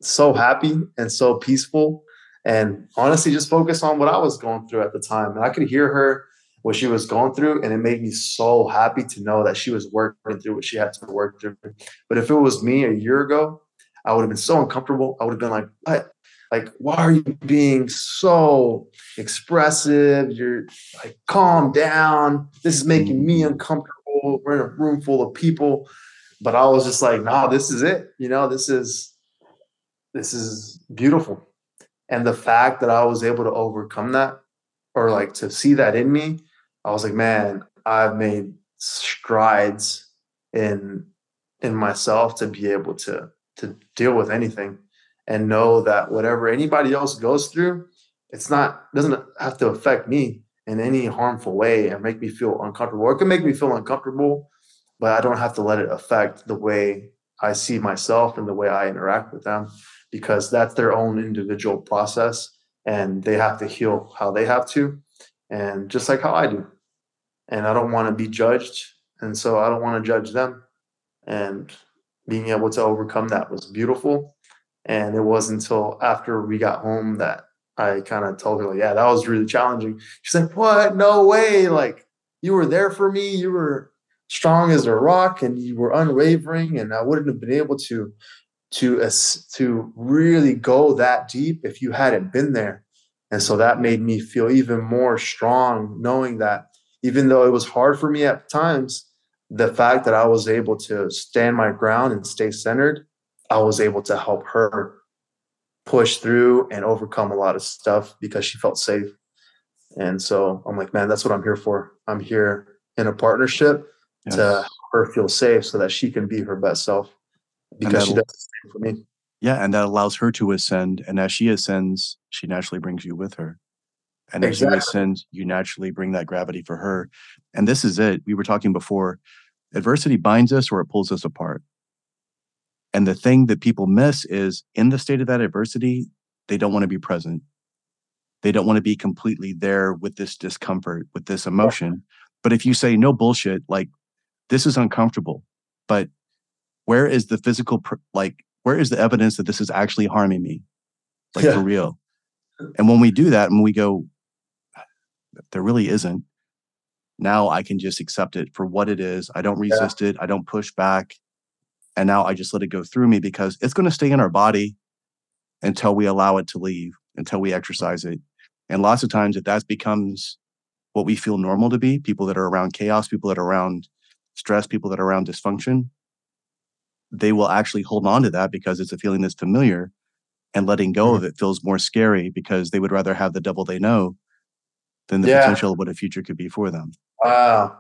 so happy and so peaceful and honestly just focused on what I was going through at the time. And I could hear her what she was going through, and it made me so happy to know that she was working through what she had to work through. But if it was me a year ago, I would have been so uncomfortable. I would have been like, what? Like, why are you being so expressive? You're like, calm down. This is making me uncomfortable. We're in a room full of people. But I was just like, nah, this is it. You know, this is this is beautiful. And the fact that I was able to overcome that or like to see that in me, I was like, man, I've made strides in in myself to be able to to deal with anything and know that whatever anybody else goes through, it's not doesn't have to affect me in any harmful way and make me feel uncomfortable. Or it can make me feel uncomfortable, but I don't have to let it affect the way I see myself and the way I interact with them because that's their own individual process and they have to heal how they have to and just like how I do. And I don't want to be judged and so I don't want to judge them and being able to overcome that was beautiful And it wasn't until after we got home that I kind of told her, like, yeah, that was really challenging. She's like, what? No way. Like, you were there for me. You were strong as a rock and you were unwavering. And I wouldn't have been able to to to really go that deep if you hadn't been there. And so that made me feel even more strong, knowing that even though it was hard for me at times, the fact that I was able to stand my ground and stay centered, I was able to help her push through and overcome a lot of stuff because she felt safe. And so I'm like, man, that's what I'm here for. I'm here in a partnership yes. to help her feel safe so that she can be her best self because she does the same for me. Yeah, and that allows her to ascend. And as she ascends, she naturally brings you with her. And exactly. as you ascend, you naturally bring that gravity for her. And this is it. We were talking before adversity binds us or it pulls us apart. And the thing that people miss is in the state of that adversity, they don't want to be present. They don't want to be completely there with this discomfort, with this emotion. But if you say, no bullshit, like this is uncomfortable, but where is the physical, like, where is the evidence that this is actually harming me? Like yeah. for real. And when we do that and we go, there really isn't, now I can just accept it for what it is. I don't resist yeah. it. I don't push back. And now I just let it go through me because it's going to stay in our body until we allow it to leave, until we exercise it. And lots of times, if that becomes what we feel normal to be, people that are around chaos, people that are around stress, people that are around dysfunction, they will actually hold on to that because it's a feeling that's familiar. And letting go mm-hmm. of it feels more scary because they would rather have the devil they know than the yeah. potential of what a future could be for them. Wow.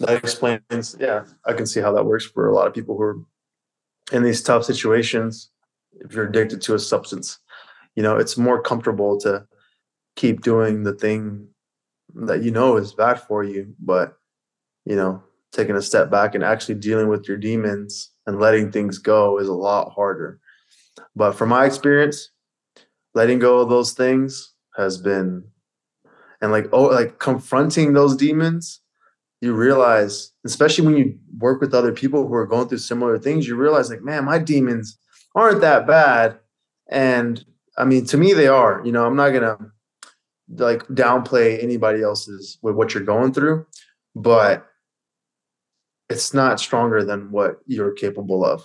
That explains, yeah, I can see how that works for a lot of people who are in these tough situations. If you're addicted to a substance, you know, it's more comfortable to keep doing the thing that you know is bad for you. But, you know, taking a step back and actually dealing with your demons and letting things go is a lot harder. But from my experience, letting go of those things has been and like oh like confronting those demons you realize especially when you work with other people who are going through similar things you realize like man my demons aren't that bad. And i mean to me they are you know i'm not gonna like downplay anybody else's with what you're going through but it's not stronger than what you're capable of.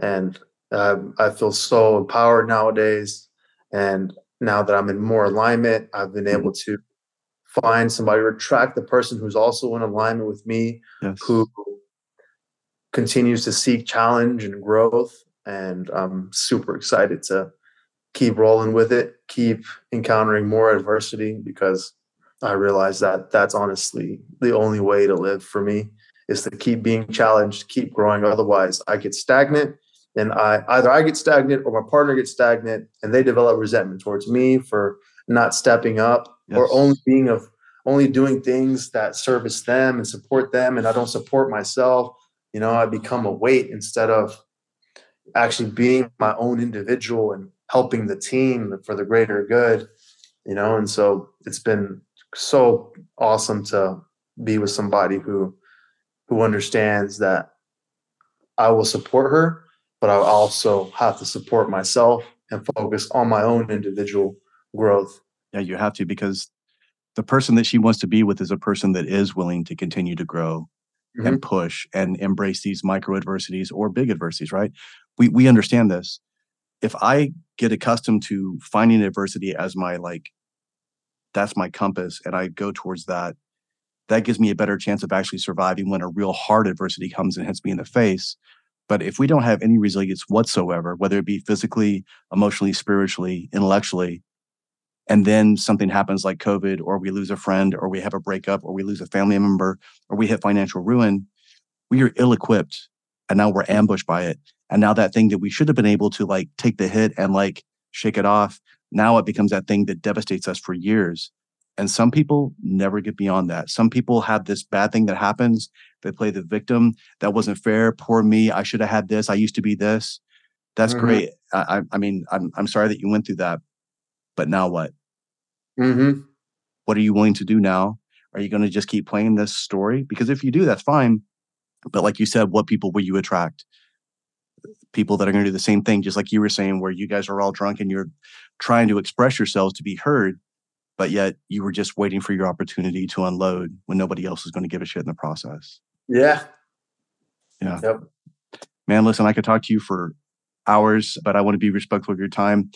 And um, i feel so empowered nowadays. And now that i'm in more alignment i've been able to find somebody or attract the person who's also in alignment with me, yes. who continues to seek challenge and growth. And I'm super excited to keep rolling with it, keep encountering more adversity because I realize that that's honestly the only way to live for me is to keep being challenged, keep growing. Otherwise, I get stagnant and I either I get stagnant or my partner gets stagnant and they develop resentment towards me for not stepping up yes. or only being of only doing things that service them and support them and I don't support myself, you know, I become a weight instead of actually being my own individual and helping the team for the greater good, you know, and so it's been so awesome to be with somebody who who understands that I will support her, but I also have to support myself and focus on my own individual growth. Yeah, you have to because the person that she wants to be with is a person that is willing to continue to grow mm-hmm. and push and embrace these micro adversities or big adversities, right? We we understand this. If I get accustomed to finding adversity as my like that's my compass and I go towards that, that gives me a better chance of actually surviving when a real hard adversity comes and hits me in the face. But if we don't have any resilience whatsoever, whether it be physically, emotionally, spiritually, intellectually, and then something happens like COVID, or we lose a friend, or we have a breakup, or we lose a family member, or we hit financial ruin, we are ill equipped. And now we're ambushed by it. And now that thing that we should have been able to like take the hit and like shake it off, now it becomes that thing that devastates us for years. And some people never get beyond that. Some people have this bad thing that happens. They play the victim. That wasn't fair. Poor me. I should have had this. I used to be this. That's mm-hmm. great. I, I mean, I'm I'm sorry that you went through that. But now what? Mm-hmm. What are you willing to do now? Are you going to just keep playing this story? Because if you do, that's fine. But like you said, what people will you attract? people that are going to do the same thing, just like you were saying, where you guys are all drunk and you're trying to express yourselves to be heard, but yet you were just waiting for your opportunity to unload when nobody else is going to give a shit in the process. Yeah. Yeah. Yep. Man, listen, I could talk to you for hours, but I want to be respectful of your time.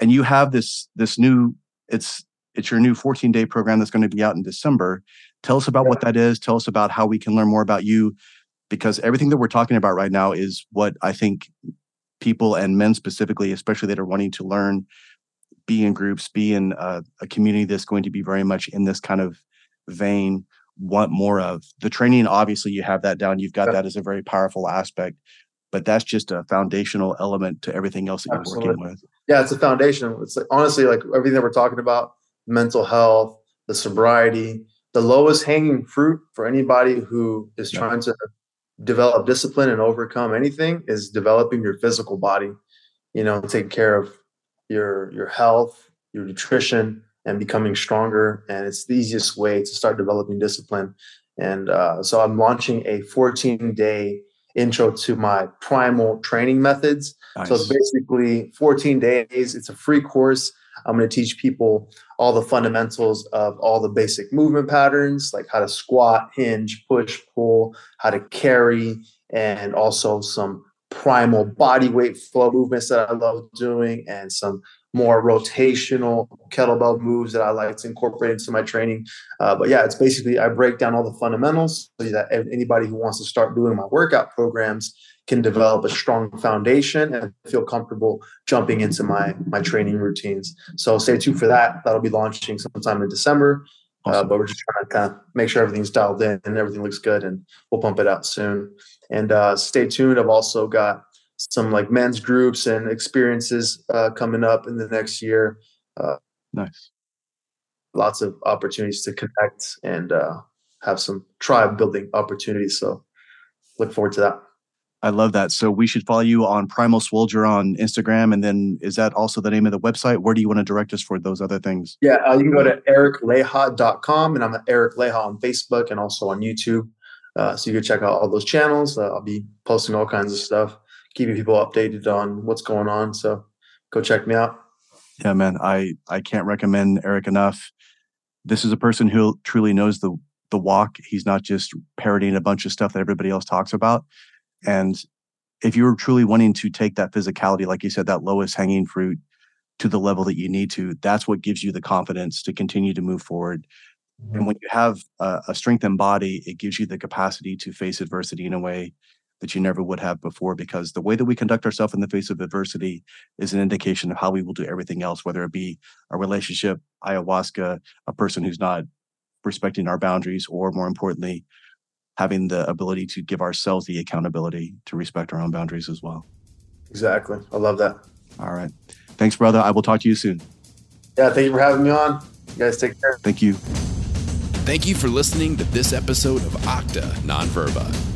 And you have this this new it's it's your new 14 day program that's going to be out in December. Tell us about Yeah. what that is. Tell us about how we can learn more about you because everything that we're talking about right now is what I think people and men specifically, especially that are wanting to learn, be in groups, be in a, a community that's going to be very much in this kind of vein, want more of. The training, obviously, you have that down. You've got Yeah. that as a very powerful aspect, but that's just a foundational element to everything else that you're working with. Yeah, it's a foundation. It's like honestly, like everything that we're talking about, mental health, the sobriety, the lowest hanging fruit for anybody who is Yeah. trying to develop discipline and overcome anything is developing your physical body. You know, taking care of your your health, your nutrition, and becoming stronger. And it's the easiest way to start developing discipline. And uh, so I'm launching a 14 day intro to my primal training methods. Nice. So it's basically 14 days. It's a free course. I'm going to teach people all the fundamentals of all the basic movement patterns, like how to squat, hinge, push, pull, how to carry, and also some primal body weight flow movements that I love doing, and some more rotational kettlebell moves that I like to incorporate into my training. Uh, but yeah, it's basically I break down all the fundamentals so that anybody who wants to start doing my workout programs can develop a strong foundation and feel comfortable jumping into my my training routines. So stay tuned for that. That'll be launching sometime in December. Uh, but we're just trying to kind of make sure everything's dialed in and everything looks good, and we'll pump it out soon. And uh, stay tuned. I've also got some like men's groups and experiences uh, coming up in the next year. nice. Lots of opportunities to connect and uh, have some tribe building opportunities. So look forward to that. I love that. So we should follow you on Primal Swoldier on Instagram. And then is that also the name of the website? Where do you want to direct us for those other things? Yeah, uh, you can go to ericleija.com and I'm at Eric Leija on Facebook and also on YouTube. Uh, so you can check out all those channels. Uh, I'll be posting all kinds of stuff, keeping people updated on what's going on. So go check me out. Yeah, man. I, I can't recommend Eric enough. This is a person who truly knows the the walk. He's not just parroting a bunch of stuff that everybody else talks about. And if you're truly wanting to take that physicality, like you said, that lowest hanging fruit to the level that you need to, that's what gives you the confidence to continue to move forward. And when you have a, a strengthened body, it gives you the capacity to face adversity in a way that you never would have before. Because the way that we conduct ourselves in the face of adversity is an indication of how we will do everything else, whether it be a relationship, ayahuasca, a person who's not respecting our boundaries, or more importantly, having the ability to give ourselves the accountability to respect our own boundaries as well. Exactly. I love that. All right. Thanks, brother. I will talk to you soon. Yeah, thank you for having me on. You guys take care. Thank you. Thank you for listening to this episode of Octa Nonverba.